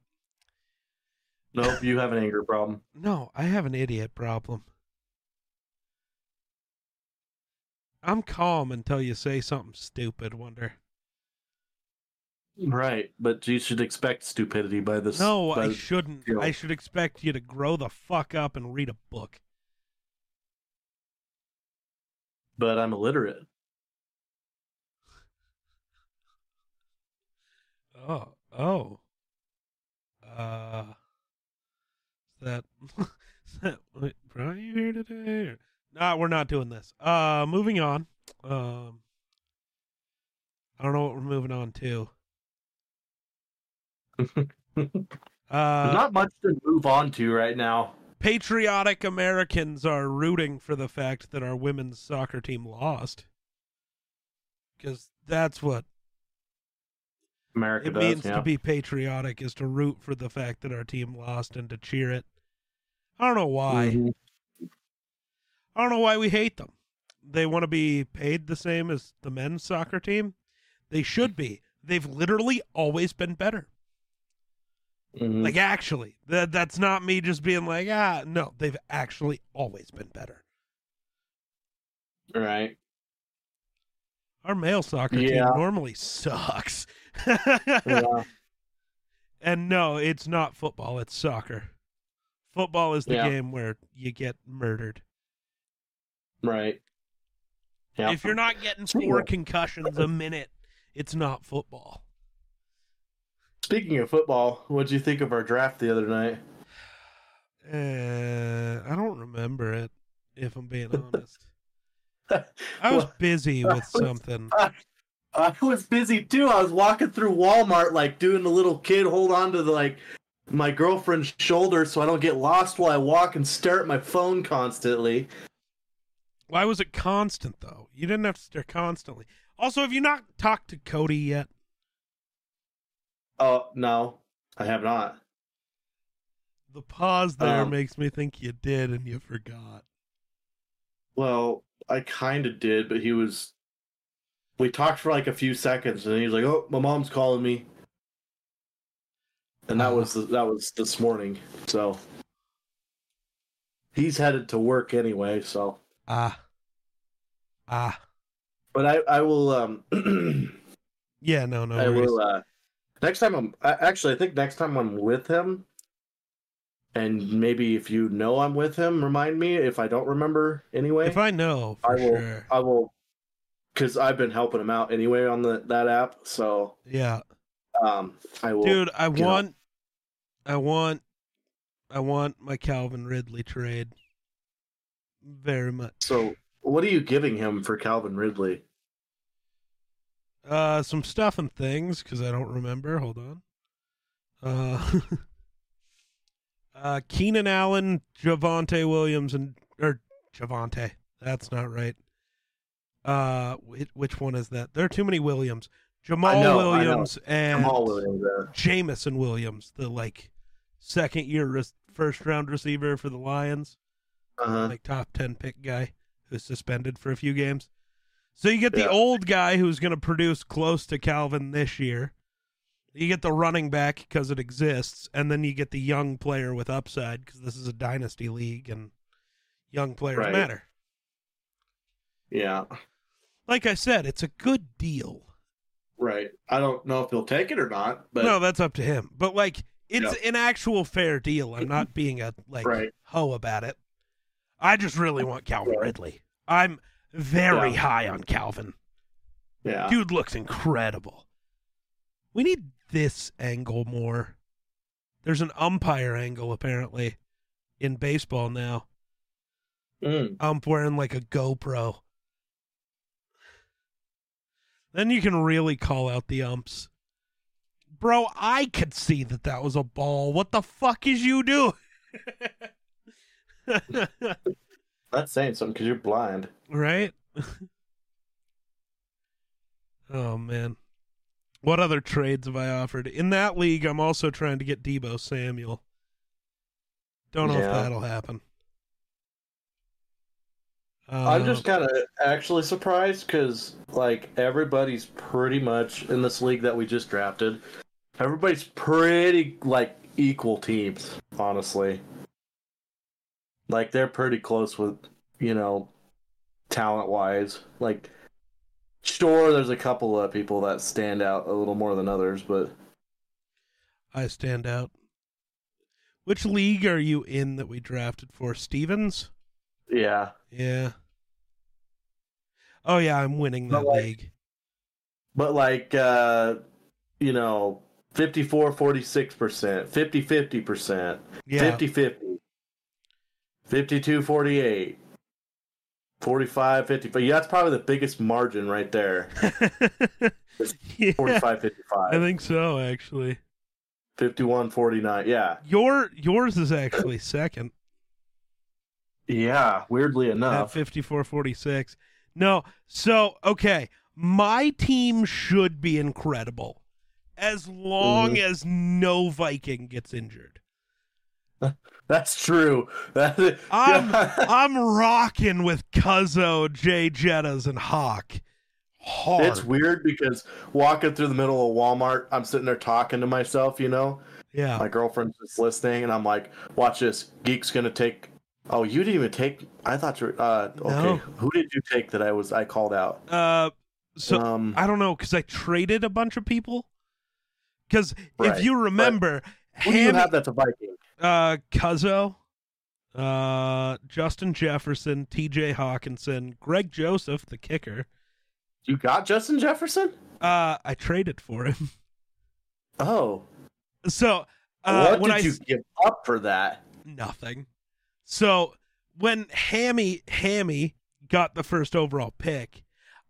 Nope, you have an anger problem. No, I have an idiot problem. I'm calm until you say something stupid, Wonder. Right, but you should expect stupidity by this. No, by I shouldn't. I should expect you to grow the fuck up and read a book. but I'm illiterate. Oh, oh. Uh, that, that, wait, Brian, you here today? Or? Nah, we're not doing this. Uh, moving on. Um, I don't know what we're moving on to. Uh, not much to move on to right now. patriotic Americans are rooting for the fact that our women's soccer team lost. Because that's what America it does. means yeah. to be patriotic is to root for the fact that our team lost and to cheer it. I don't know why. Mhm. I don't know why we hate them. They want to be paid the same as the men's soccer team. They should be. They've literally always been better. Mhm. Like actually, that that's not me just being like ah no. They've actually always been better. right. Our male soccer Yeah. team normally sucks. Yeah. and no, it's not football. It's soccer. Football is the Yeah. game where you get murdered. right. Yeah. If you're not getting four concussions a minute, it's not football. Speaking of football, what would you think of our draft the other night? Uh, I don't remember it, if I'm being honest. I was Well, busy I with was- something. I was busy too. I was walking through Walmart, like doing the little kid hold on to the like my girlfriend's shoulder so I don't get lost while I walk and stare at my phone constantly. Why was it constant though? You didn't have to stare constantly. Also, have you not talked to Cody yet? Oh no, I have not. The pause there Um, makes me think you did and you forgot. Well, I kind of did, but he was. We talked for like a few seconds, and he was like, "Oh, my mom's calling me," and that was that was this morning. So he's headed to work anyway. So, Ah. Ah. but I I will um Yeah, no, no. I worries. will uh next time I'm actually I think next time I'm with him. And maybe if you know I'm with him, remind me if I don't remember anyway. If I know I will. sure. I will, because I've been helping him out anyway on the that app. So Yeah. um, I will. Dude, I know. want I want I want my Calvin Ridley trade. Very much. So what are you giving him for Calvin Ridley? Uh some stuff and things cuz I don't remember. Hold on. Uh Uh Keenan Allen, Javonte Williams and or Javonte. That's not right. Uh which, one is that? There are too many Williams. Jamal know, Williams and Jamal Williams. Uh, Jameson Williams, the like second year res- first round receiver for the Lions, uh like top 10 pick guy who's suspended for a few games. So you get the Yeah. old guy who's going to produce close to Calvin this year. You get the running back because it exists, and then you get the young player with upside because this is a dynasty league and young players Right. matter. Yeah. Like I said, it's a good deal. Right. I don't know if he'll take it or not, but no, that's up to him. But like, it's Yeah. an actual fair deal. I'm not being a like Right. hoe about it. I just really want Calvin Right. Ridley. I'm very Yeah. high on Calvin. yeah. Dude looks incredible. We need this angle more. There's an umpire angle apparently in baseball now. Mm. ump wearing like a GoPro. Then you can really call out the umps. Bro, I could see that that was a ball. What the fuck is you doing? That's saying something because you're blind. right? oh man. What other trades have I offered? In that league, I'm also trying to get Deebo Samuel. Don't know if that'll happen. I'm Uh, just kind of actually surprised because like everybody's pretty much in this league that we just drafted. Everybody's pretty like equal teams, honestly. Like they're pretty close with you know talent wise. Like sure, there's a couple of people that stand out a little more than others, but I stand out. Which league are you in that we drafted for? Stevens? yeah. Yeah. Oh yeah, I'm winning that But, like, league. But like uh you know 54 46%, 50 50%. Yeah. 50 50 52 48 45 55 yeah that's probably the biggest margin right there yeah, 45 I think so actually. 51 49 yeah Your yours is actually second yeah weirdly at enough 54-46. No, so okay, my team should be incredible as long Mm-hmm. as no Viking gets injured. that's true I'm. I'm rocking with Cuzzo, Jay Jettas, and Hawk. Hard. it's weird because walking through the middle of walmart i'm sitting there talking to myself you know yeah. my girlfriend's just listening and i'm like watch this geek's gonna take oh you didn't even take i thought you were uh okay No. who did you take that i was i called out Uh, so um I don't know because I traded a bunch of people. Because Right, if you remember, who do you have that's a viking uh, Cuzzo, uh, Justin Jefferson, T.J. Hockenson, Greg Joseph, the kicker. You got Justin Jefferson? Uh, I traded for him. Oh, So uh, what when did I you give up for that? nothing. So when Hammy Hammy got the first overall pick,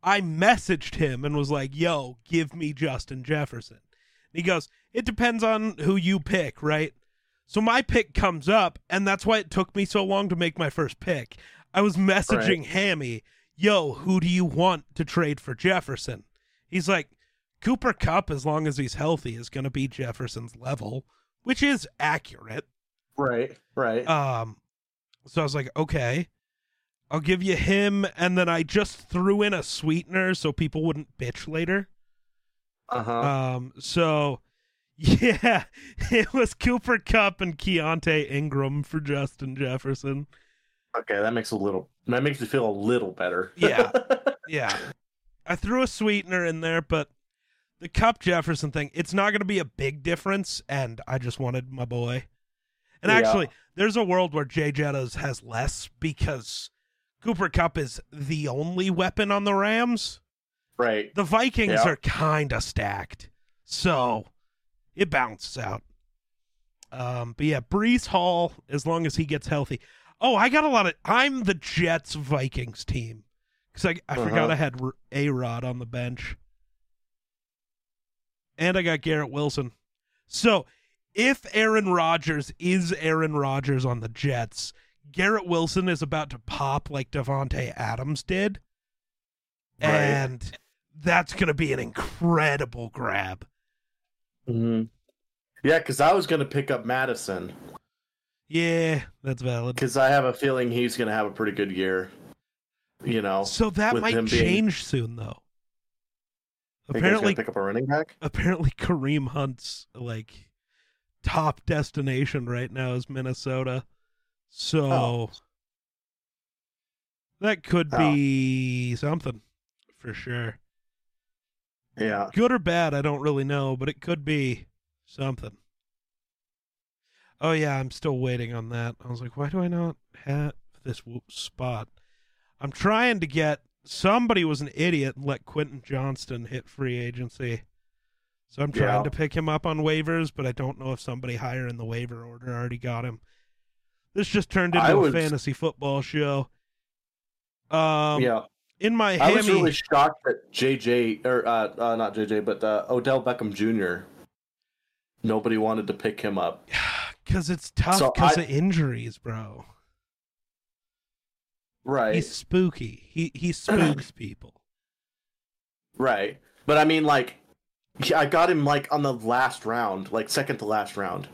I messaged him and was like, "Yo, give me Justin Jefferson." And he goes, "It depends on who you pick, right?" So my pick comes up, and that's why it took me so long to make my first pick. I was messaging Hammy, "Yo, who do you want to trade for Jefferson?" He's like, "Cooper Kupp, as long as he's healthy, is going to be Jefferson's level," which is accurate. Right, right. Um, so I was like, okay, I'll give you him, and then I just threw in a sweetener so people wouldn't bitch later. Uh huh. Um, so yeah, it was Cooper Kupp and Keaontay Ingram for Justin Jefferson. okay, that makes a little. That makes me feel a little better. Yeah. Yeah, I threw a sweetener in there, but the Kupp Jefferson thing, it's not going to be a big difference, and I just wanted my boy. And Yeah. actually, there's a world where Jay Jettas has less because Cooper Kupp is the only weapon on the Rams. right. The Vikings Yeah. are kind of stacked, so it balances out. Um, but yeah, Breece Hall, as long as he gets healthy. Oh, I got a lot of. I'm the Jets Vikings team because I I forgot Uh-huh. I had A Rod on the bench, and I got Garrett Wilson. So if Aaron Rodgers is Aaron Rodgers on the Jets, Garrett Wilson is about to pop like Davante Adams did Right. and that's going to be an incredible grab. hmm Yeah, because I was gonna pick up Madison Yeah, that's valid. because I have a feeling he's gonna have a pretty good year. You know, So that might him being- change soon, though. Apparently, pick up a running back. apparently, Kareem Hunt's like top destination right now is Minnesota. So Oh. that could Oh. be something for sure. Yeah. Good or bad, I don't really know, but it could be something. Oh yeah, I'm still waiting on that. I was like, why do I not have this spot? I'm trying to get somebody was an idiot and let Quentin Johnston hit free agency. So I'm trying Yeah. to pick him up on waivers, but I don't know if somebody higher in the waiver order already got him. This just turned into I a was- fantasy football show. Um, yeah. in my I was really shocked that JJ or uh, uh not JJ but uh, Odell Beckham Jr. Nobody wanted to pick him up. because it's tough because I- of injuries, bro. Right. He's spooky. He he spooks people. Right. But I mean like yeah, I got him like on the last round, like second to last round.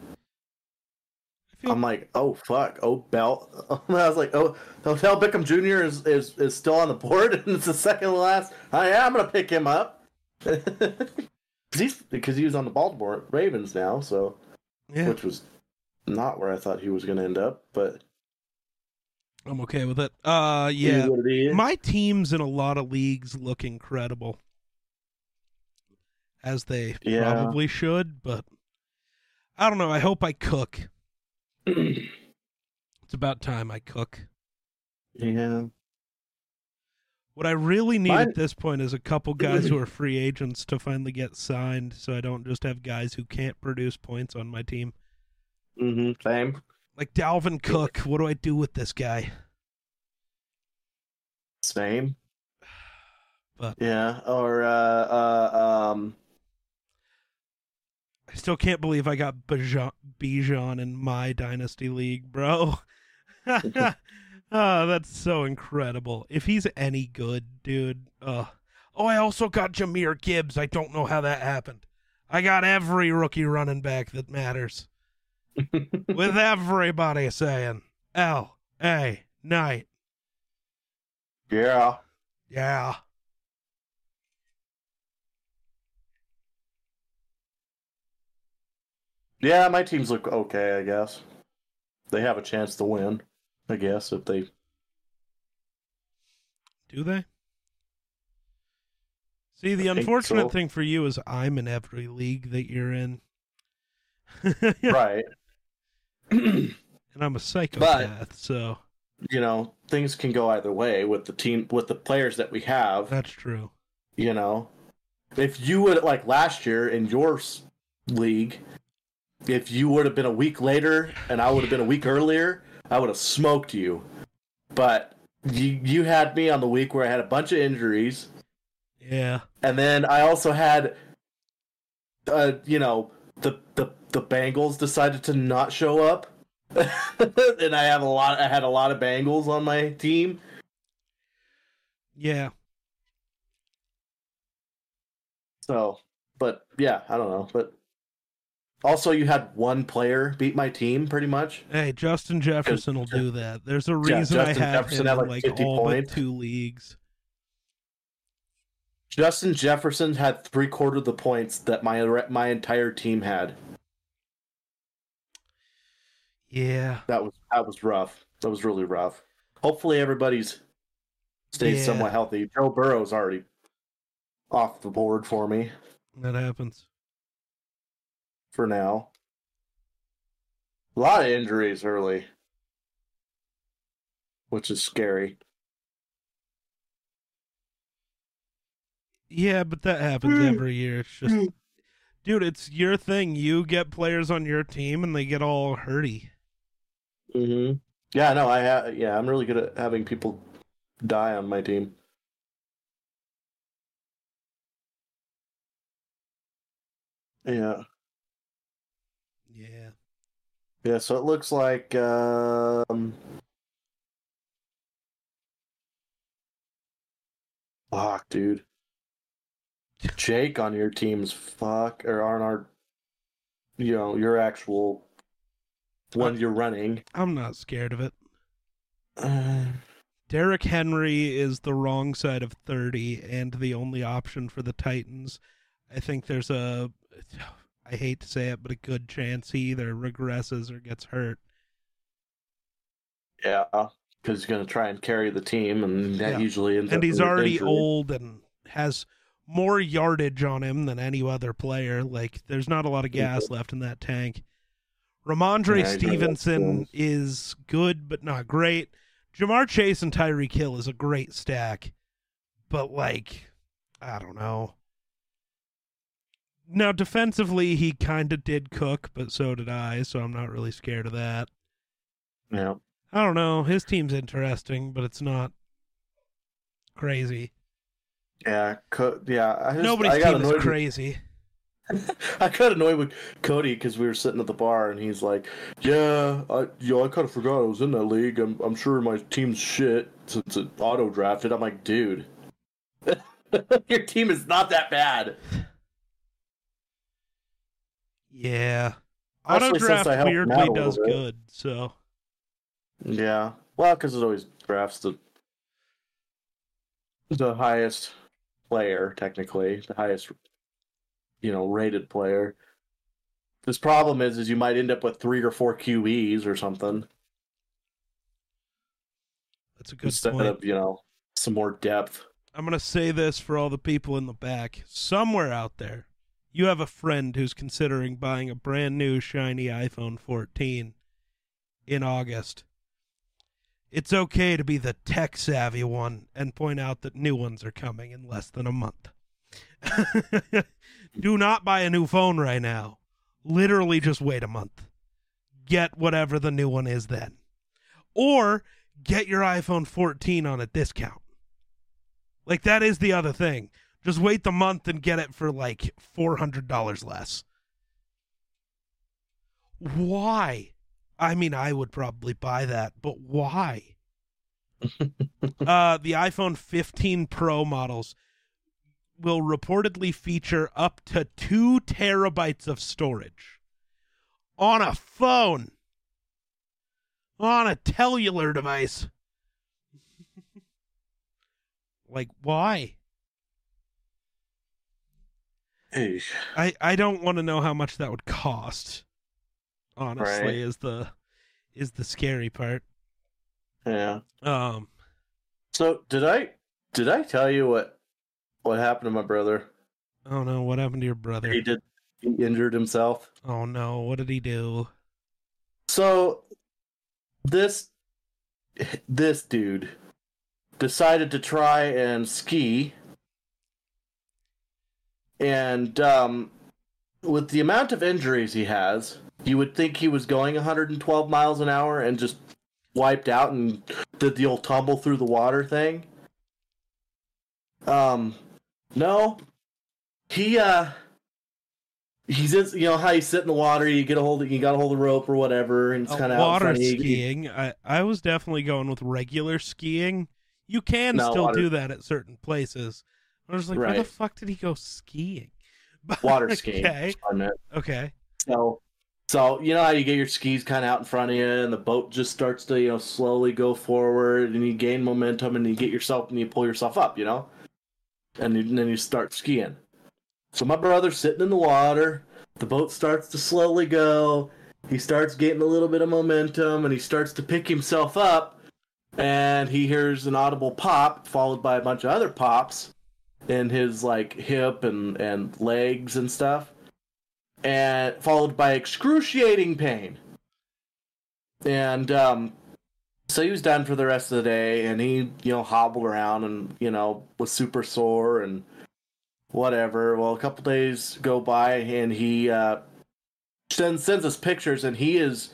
I feel I'm like, oh fuck, oh Bell. I was like, oh, Odell Beckham Jr. is, is is still on the board, and it's the second to last. Oh I'm gonna pick him up. He's because he was on the Baltimore Ravens now, so yeah, which was not where I thought he was gonna end up, but I'm okay with it. Uh, yeah, what it is. my teams in a lot of leagues look incredible, as they Yeah. probably should. But I don't know. I hope I cook. It's about time I cook. yeah, What I really need Mine- at this point is a couple guys who are free agents to finally get signed, so I don't just have guys who can't produce points on my team. mm-hmm, same. Like Dalvin Cook, what do I do with this guy? Same. But- yeah, or uh, uh, um, I still can't believe I got Bijan, Bijan in my dynasty league, bro. oh, that's so incredible. If he's any good, dude. Uh, oh, I also got Jahmyr Gibbs. I don't know how that happened. I got every rookie running back that matters. With everybody saying L A Knight. yeah, Yeah. Yeah. My teams look okay, I guess. They have a chance to win, I guess, if they. Do they? See, the I unfortunate so. thing for you is I'm in every league that you're in. right. and I'm a psychopath, so you know, things can go either way with the team, with the players that we have. that's true. You know, if you would like last year in your league, if you would have been a week later and I would have been a week earlier, I would have smoked you. But you you had me on the week where I had a bunch of injuries, Yeah. and then I also had, uh, you know, the the the Bengals decided to not show up, and I have a lot. I had a lot of Bengals on my team. Yeah. So, but yeah, I don't know. But also, you had one player beat my team pretty much. Hey, Justin Jefferson will do that. There's a Yeah, reason I have Jefferson him had, in like, like 50 all points. but two leagues. Justin Jefferson had three quarter of the points that my my entire team had. Yeah. That was that was rough. That was really rough. Hopefully, everybody's stayed Yeah. somewhat healthy. Joe Burrow's already off the board for me That happens. For now. A lot of injuries early, which is scary. Yeah, but that happens Mm. every year. It's just dude, it's your thing. You get players on your team and they get all hurty. Mm-hmm. Yeah, no, I ha- yeah, I'm really good at having people die on my team. Yeah, Yeah. yeah. So it looks like um, fuck, dude. Jake on your team's fuck or on our, you know, your actual one you're running. I'm not scared of it. Uh, Derrick Henry is the wrong side of 30 and the only option for the Titans. I think there's a, I hate to say it, but a good chance he either regresses or gets hurt. yeah, because he's gonna try and carry the team, and that Yeah. usually ends And he's already injury. old and has more yardage on him than any other player. Like there's not a lot of gas left in that tank. Rhamondre Yeah, Stevenson is good but not great. Ja'Marr Chase and Tyreek Hill is a great stack, but like I don't know. Now defensively he kind of did cook, but so did I, so I'm not really scared of that. Yeah. I don't know. His team's interesting, but it's not crazy. Yeah. Co- yeah. I just, Nobody's I team is with- crazy. I got annoyed with Cody because we were sitting at the bar and he's like, "Yeah, I, yo, I kind of forgot I was in that league. I'm, I'm sure my team's shit since it auto drafted." I'm like, "Dude, your team is not that bad." Yeah. Auto draft I helped him out weirdly does good, so Yeah, well, because it always drafts the the highest player, technically, the highest, you know, rated player. This problem is, is you might end up with three or four QBs or something that's a good instead point. of you know some more depth. I'm going to say this for all the people in the back. Somewhere out there, you have a friend who's considering buying a brand new shiny iPhone 14 in August. It's okay to be the tech savvy one and point out that new ones are coming in less than a month. Do not buy a new phone right now. Literally just wait a month. Get whatever the new one is then. Or get your iPhone 14 on a discount. Like that is the other thing. Just wait the month and get it for like four hundred dollars less. Why? I mean, I would probably buy that, but why? uh, the iPhone 15 Pro models will reportedly feature up to two terabytes of storage on a phone, on a cellular device. like, why? I, I don't want to know how much that would cost. Honestly, Right. is the is the scary part. yeah. Um, So did I did I tell you what what happened to my brother? oh no, what happened to your brother? He did he injured himself. Oh no, what did he do? So this this dude decided to try and ski and um with the amount of injuries he has, you would think he was going 112 miles an hour and just wiped out and did the old tumble through the water thing. Um no. He uh he's in, you know how you sit in the water, you get a hold of, you got a hold of the rope or whatever, and it's Uh, kind of water you. skiing. I I was definitely going with regular skiing. You can No, still water- do that at certain places. I was like, where the fuck did he go skiing? But- Water skiing. Okay, is what I meant. okay. So, so you know how you get your skis kind of out in front of you, and the boat just starts to you know slowly go forward, and you gain momentum, and you get yourself and you pull yourself up, you know, and, you, and then you start skiing. So my brother's sitting in the water. The boat starts to slowly go. He starts getting a little bit of momentum, and he starts to pick himself up, and he hears an audible pop, followed by a bunch of other pops in his like hip and and legs and stuff and followed by excruciating pain. And um, so he was done for the rest of the day, and he, you know, hobbled around and you know was super sore and whatever. Well, a couple days go by, and he uh, sends sends us pictures, and he is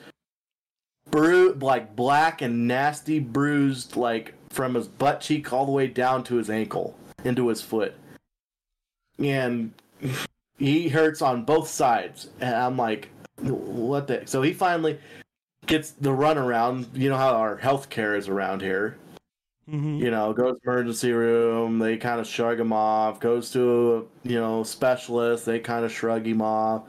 bru like black and nasty, bruised, like from his butt cheek all the way down to his ankle into his foot, and he hurts on both sides. And i'm like what the so he finally gets the runaround you know how our health care is around here. Hmm you know goes to emergency room. They kind of shrug him off. Goes to a you know specialist. They kind of shrug him off.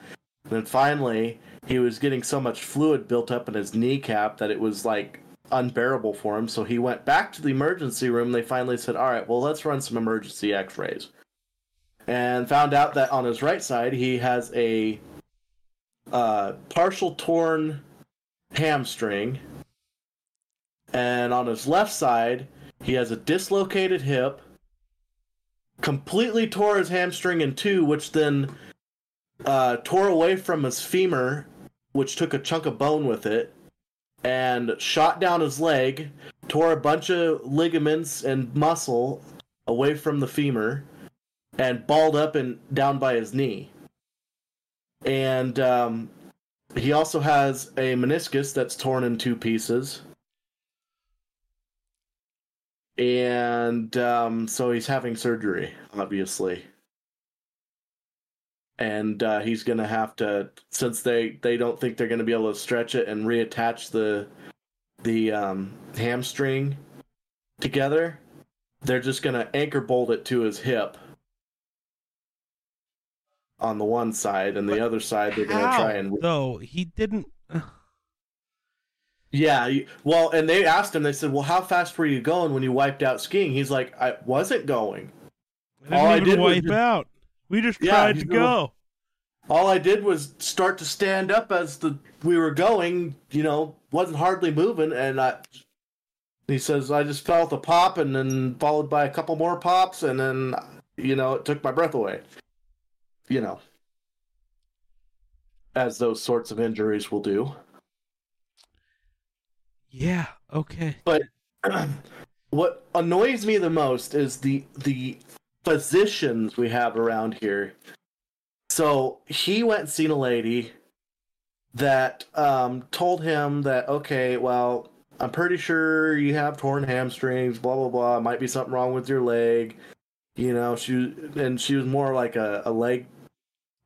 Then finally he was getting so much fluid built up in his kneecap that it was like unbearable for him so he went back to the emergency room they finally said all right well let's run some emergency x-rays. And found out that on his right side he has a uh, partial torn hamstring, and on his left side he has a dislocated hip completely tore his hamstring in two, which then uh, tore away from his femur, which took a chunk of bone with it, and shot down his leg, tore a bunch of ligaments and muscle away from the femur, and balled up and down by his knee. And um, he also has a meniscus that's torn in two pieces. And um, so he's having surgery, obviously. And uh, he's gonna have to, since they they don't think they're gonna be able to stretch it and reattach the the um, hamstring together. They're just gonna anchor bolt it to his hip on the one side, and the But other side they're gonna try and though he didn't. Yeah, you- well, and they asked him. They said, "Well, how fast were you going when you wiped out skiing?" He's like, "I wasn't going. I didn't All I even did was wipe just- out. We just Yeah, tried to doing- go. All I did was start to stand up as the we were going. You know, wasn't hardly moving, and I." He says, "I just felt a pop, and then followed by a couple more pops, and then, you know, it took my breath away. You know, as those sorts of injuries will do." Yeah. Okay. But what annoys me the most is the the physicians we have around here. So he went and seen a lady that um, told him that okay, well, I'm pretty sure you have torn hamstrings, blah blah blah. Might be something wrong with your leg. You know, she and she was more like a, a leg,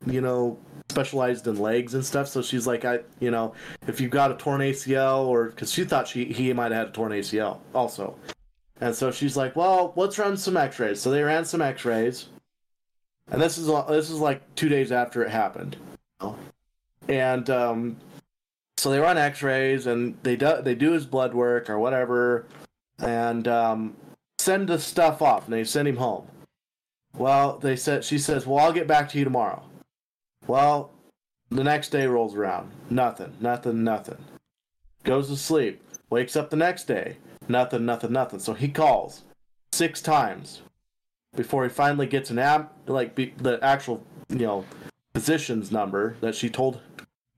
you know, specialized in legs and stuff. So she's like, I, you know, if you've got a torn ACL or because she thought she he might have had a torn ACL also, and so she's like, well, let's run some X-rays. So they ran some X-rays, and this is this is like two days after it happened, and um, so they run X-rays and they do they do his blood work or whatever, and um, send the stuff off and they send him home. Well, they said she says, well, I'll get back to you tomorrow. Well, the next day rolls around. Nothing, nothing, nothing. Goes to sleep. Wakes up the next day. Nothing, nothing, nothing. So he calls six times before he finally gets an app, like be, the actual, you know, physician's number that she told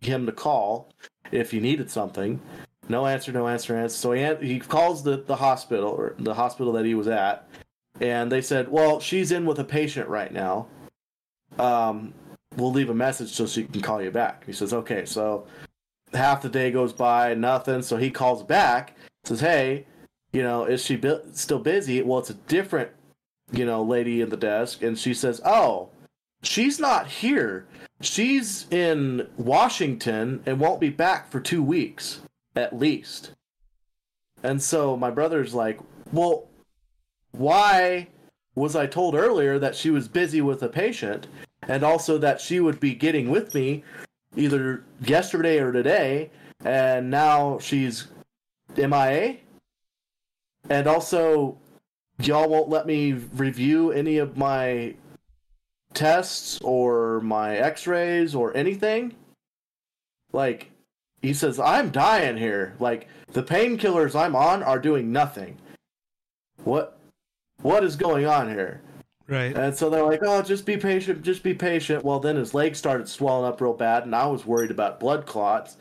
him to call if he needed something. No answer, no answer, answer. So he he calls the the hospital or the hospital that he was at, and they said, "Well, she's in with a patient right now. Um, we'll leave a message so she can call you back." He says, "Okay." So half the day goes by, nothing. So he calls back, says, "Hey, you know, is she bu- still busy?" Well, it's a different, you know, lady in the desk, and she says, "Oh, she's not here. She's in Washington and won't be back for two weeks at least." And so my brother's like, "Well, why was I told earlier that she was busy with a patient and also that she would be getting with me either yesterday or today and now she's MIA? And also y'all won't let me review any of my tests or my x-rays or anything? Like he says I'm dying here. Like the painkillers I'm on are doing nothing. What what is going on here? Right. And so they're like, "Oh, just be patient, just be patient." Well, then his leg started swelling up real bad, and I was worried about blood clots.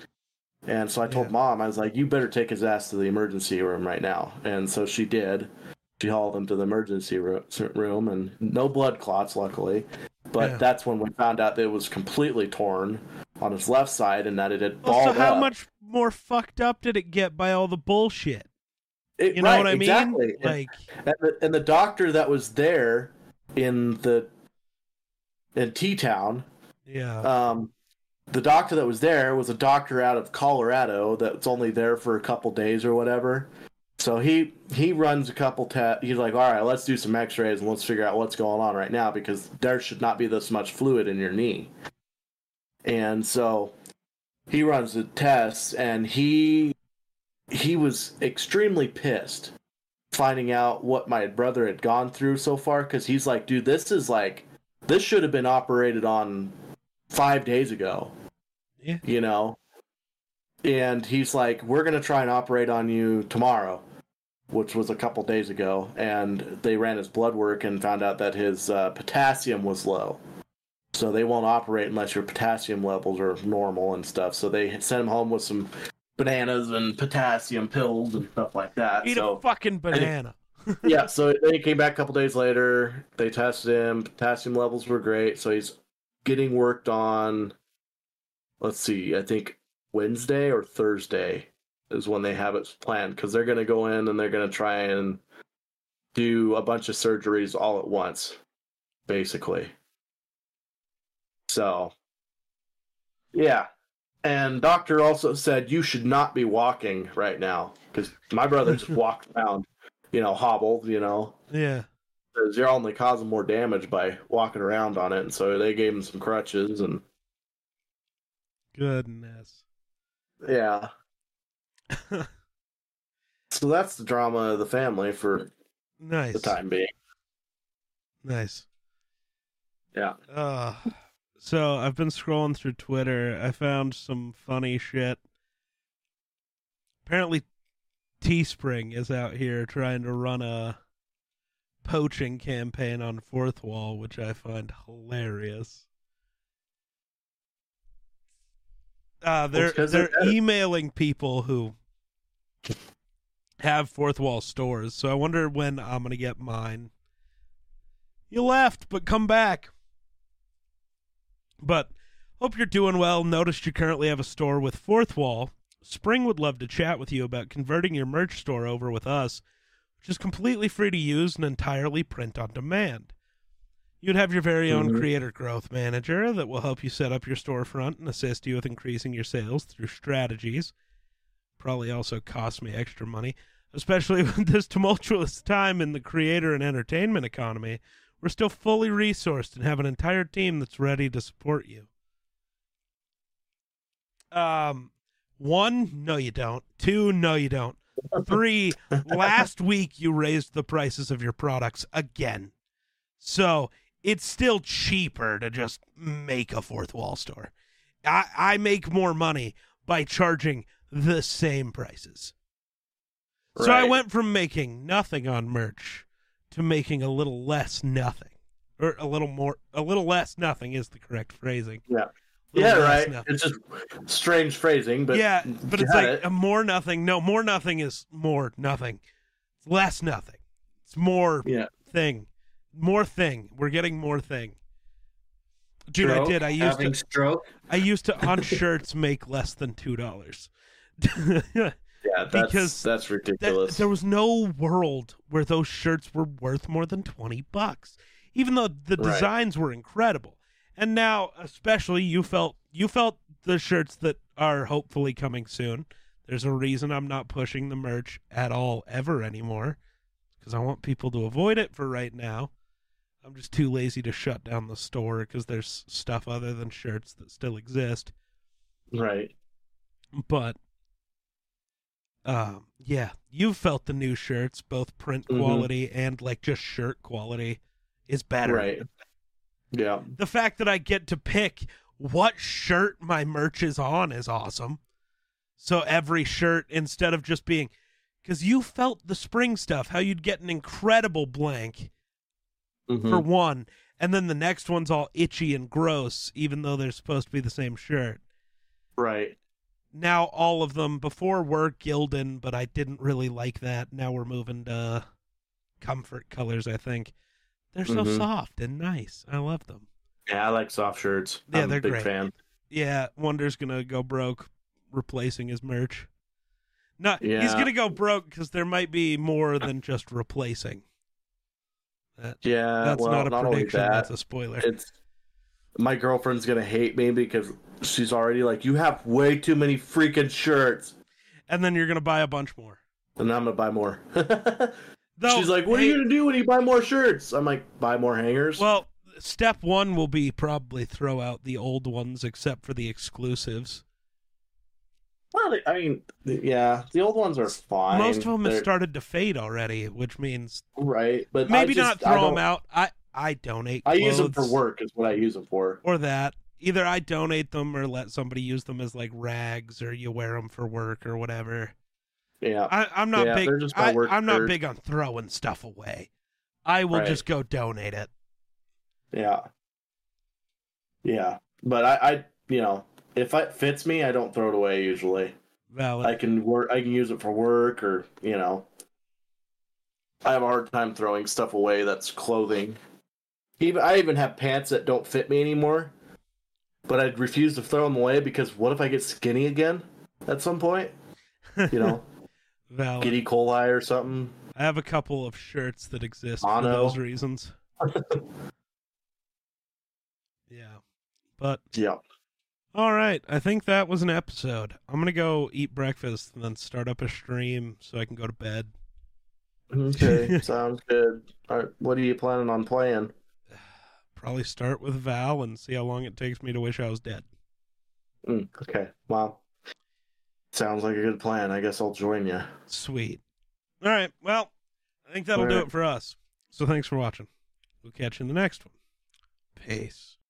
And so I told Yeah. mom, I was like, "You better take his ass to the emergency room right now." And so she did. She hauled him to the emergency room, and no blood clots, luckily. But Yeah. that's when we found out that it was completely torn on his left side, and that it had balled Also, how up. much more fucked up did it get by all the bullshit? It- You know right, what I mean? exactly. And- Like, and the, and the doctor that was there in the in T Town, yeah. um, the doctor that was there was a doctor out of Colorado that's only there for a couple days or whatever. So he he runs a couple tests. He's like, all right, let's do some X-rays and let's figure out what's going on right now because there should not be this much fluid in your knee. And so he runs the tests, and he he was extremely pissed finding out what my brother had gone through so far because he's like, dude, this is like this should have been operated on five days ago. Yeah. You know? And he's like, We're gonna try and operate on you tomorrow. which was a couple days ago, and they ran his blood work and found out that his uh, potassium was low. So they won't operate unless your potassium levels are normal and stuff. So they sent him home with some bananas and potassium pills and stuff like that. Eat so a fucking banana. yeah, so they came back a couple days later. They tested him. Potassium levels were great. So he's getting worked on. Let's see, I think Wednesday or Thursday is when they have it planned because they're going to go in and they're going to try and do a bunch of surgeries all at once, basically. So, yeah. And doctor also said you should not be walking right now because my brother just walked around, you know, hobbled, you know, yeah. because you're only causing more damage by walking around on it. And so they gave him some crutches and Goodness. yeah. So that's the drama of the family for nice. the time being. Nice. Yeah. Uh, so I've been scrolling through Twitter. I found some funny shit. Apparently, Teespring is out here trying to run a poaching campaign on Fourth Wall, which I find hilarious. Uh, they're 'cause they're they're emailing people who have Fourth Wall stores. So I wonder when I'm gonna get mine. You left, but come back. But hope you're doing well. Noticed you currently have a store with Fourth Wall. Spring would love to chat with you about converting your merch store over with us, which is completely free to use and entirely print on demand. You'd have your very own Mhm. creator growth manager that will help you set up your storefront and assist you with increasing your sales through strategies. Probably also cost me extra money, especially with this tumultuous time in the creator and entertainment economy. We're still fully resourced and have an entire team that's ready to support you. Um, one, no, you don't. Two, no, you don't. Three, last week you raised the prices of your products again. So it's still cheaper to just make a fourth wall store. I, I make more money by charging the same prices. So I went from making nothing on merch to making a little less nothing. Or a little more, a little less nothing is the correct phrasing. Yeah. Yeah, right. nothing. It's just strange phrasing, but yeah, but it's like it. a more nothing. No, more nothing is more nothing. It's less nothing. It's more yeah. thing. More thing. We're getting more thing. Dude, I did. I used to. stroke. I used to on shirts make less than two dollars. Yeah, that's Because that's That- ridiculous. there was no world where those shirts were worth more than 20 bucks even though the Right. designs were incredible and now especially you felt you felt the shirts that are hopefully coming soon there's a reason i'm not pushing the merch at all ever anymore because i want people to avoid it for right now i'm just too lazy to shut down the store because there's stuff other than shirts that still exist right. but um yeah you've felt the new shirts both print Mhm. quality and like just shirt quality is better Right. Yeah. the fact that i get to pick what shirt my merch is on is awesome so every shirt instead of just being because you felt the spring stuff how you'd get an incredible blank Mhm. for one and then the next one's all itchy and gross even though they're supposed to be the same shirt Right. now all of them before were Gildan, but I didn't really like that. Now we're moving to comfort colors, I think. They're so Mhm. soft and nice. I love them. Yeah, I like soft shirts. Yeah, I'm they're a big great. fan. Yeah, Wonder's gonna go broke replacing his merch. No, he's gonna go broke because there might be more than just replacing. That, Yeah, that's well, not a only prediction. that, That's a spoiler. it's my girlfriend's gonna hate me because she's already like, you have way too many freaking shirts, and then you're gonna buy a bunch more. and I'm gonna buy more. Though, she's like, what hey, are you gonna do when you buy more shirts? I'm like, buy more hangers. Well, step one will be probably throw out the old ones except for the exclusives. Well, I mean, yeah, the old ones are fine. Most of them have They're- started to fade already, which means right, but maybe just, not throw them out. I I donate. I use them for work. Is what I use them for. or that. Either I donate them or let somebody use them as like rags, or you wear them for work or whatever. Yeah. I, I'm not Yeah, big. I, I'm not big on throwing stuff away. I will Right. just go donate it. Yeah. Yeah. But I, I you know, if it fits me, I don't throw it away usually. Valid. I can work I can use it for work or, you know. I have a hard time throwing stuff away that's clothing. Even I even have pants that don't fit me anymore. But I'd refuse to throw them away because what if I get skinny again at some point? You know, Valid. get E. coli or something. I have a couple of shirts that exist for those reasons. yeah. But Yeah. All right, I think that was an episode. I'm gonna go eat breakfast and then start up a stream so I can go to bed. Okay, sounds good. All right, what are you planning on playing? Probably start with Val and see how long it takes me to wish I was dead. Mm, okay, well, sounds like a good plan. I guess I'll join you. Sweet. All right. Well, I think that'll do it for us. So thanks for watching. We'll catch you in the next one. Peace.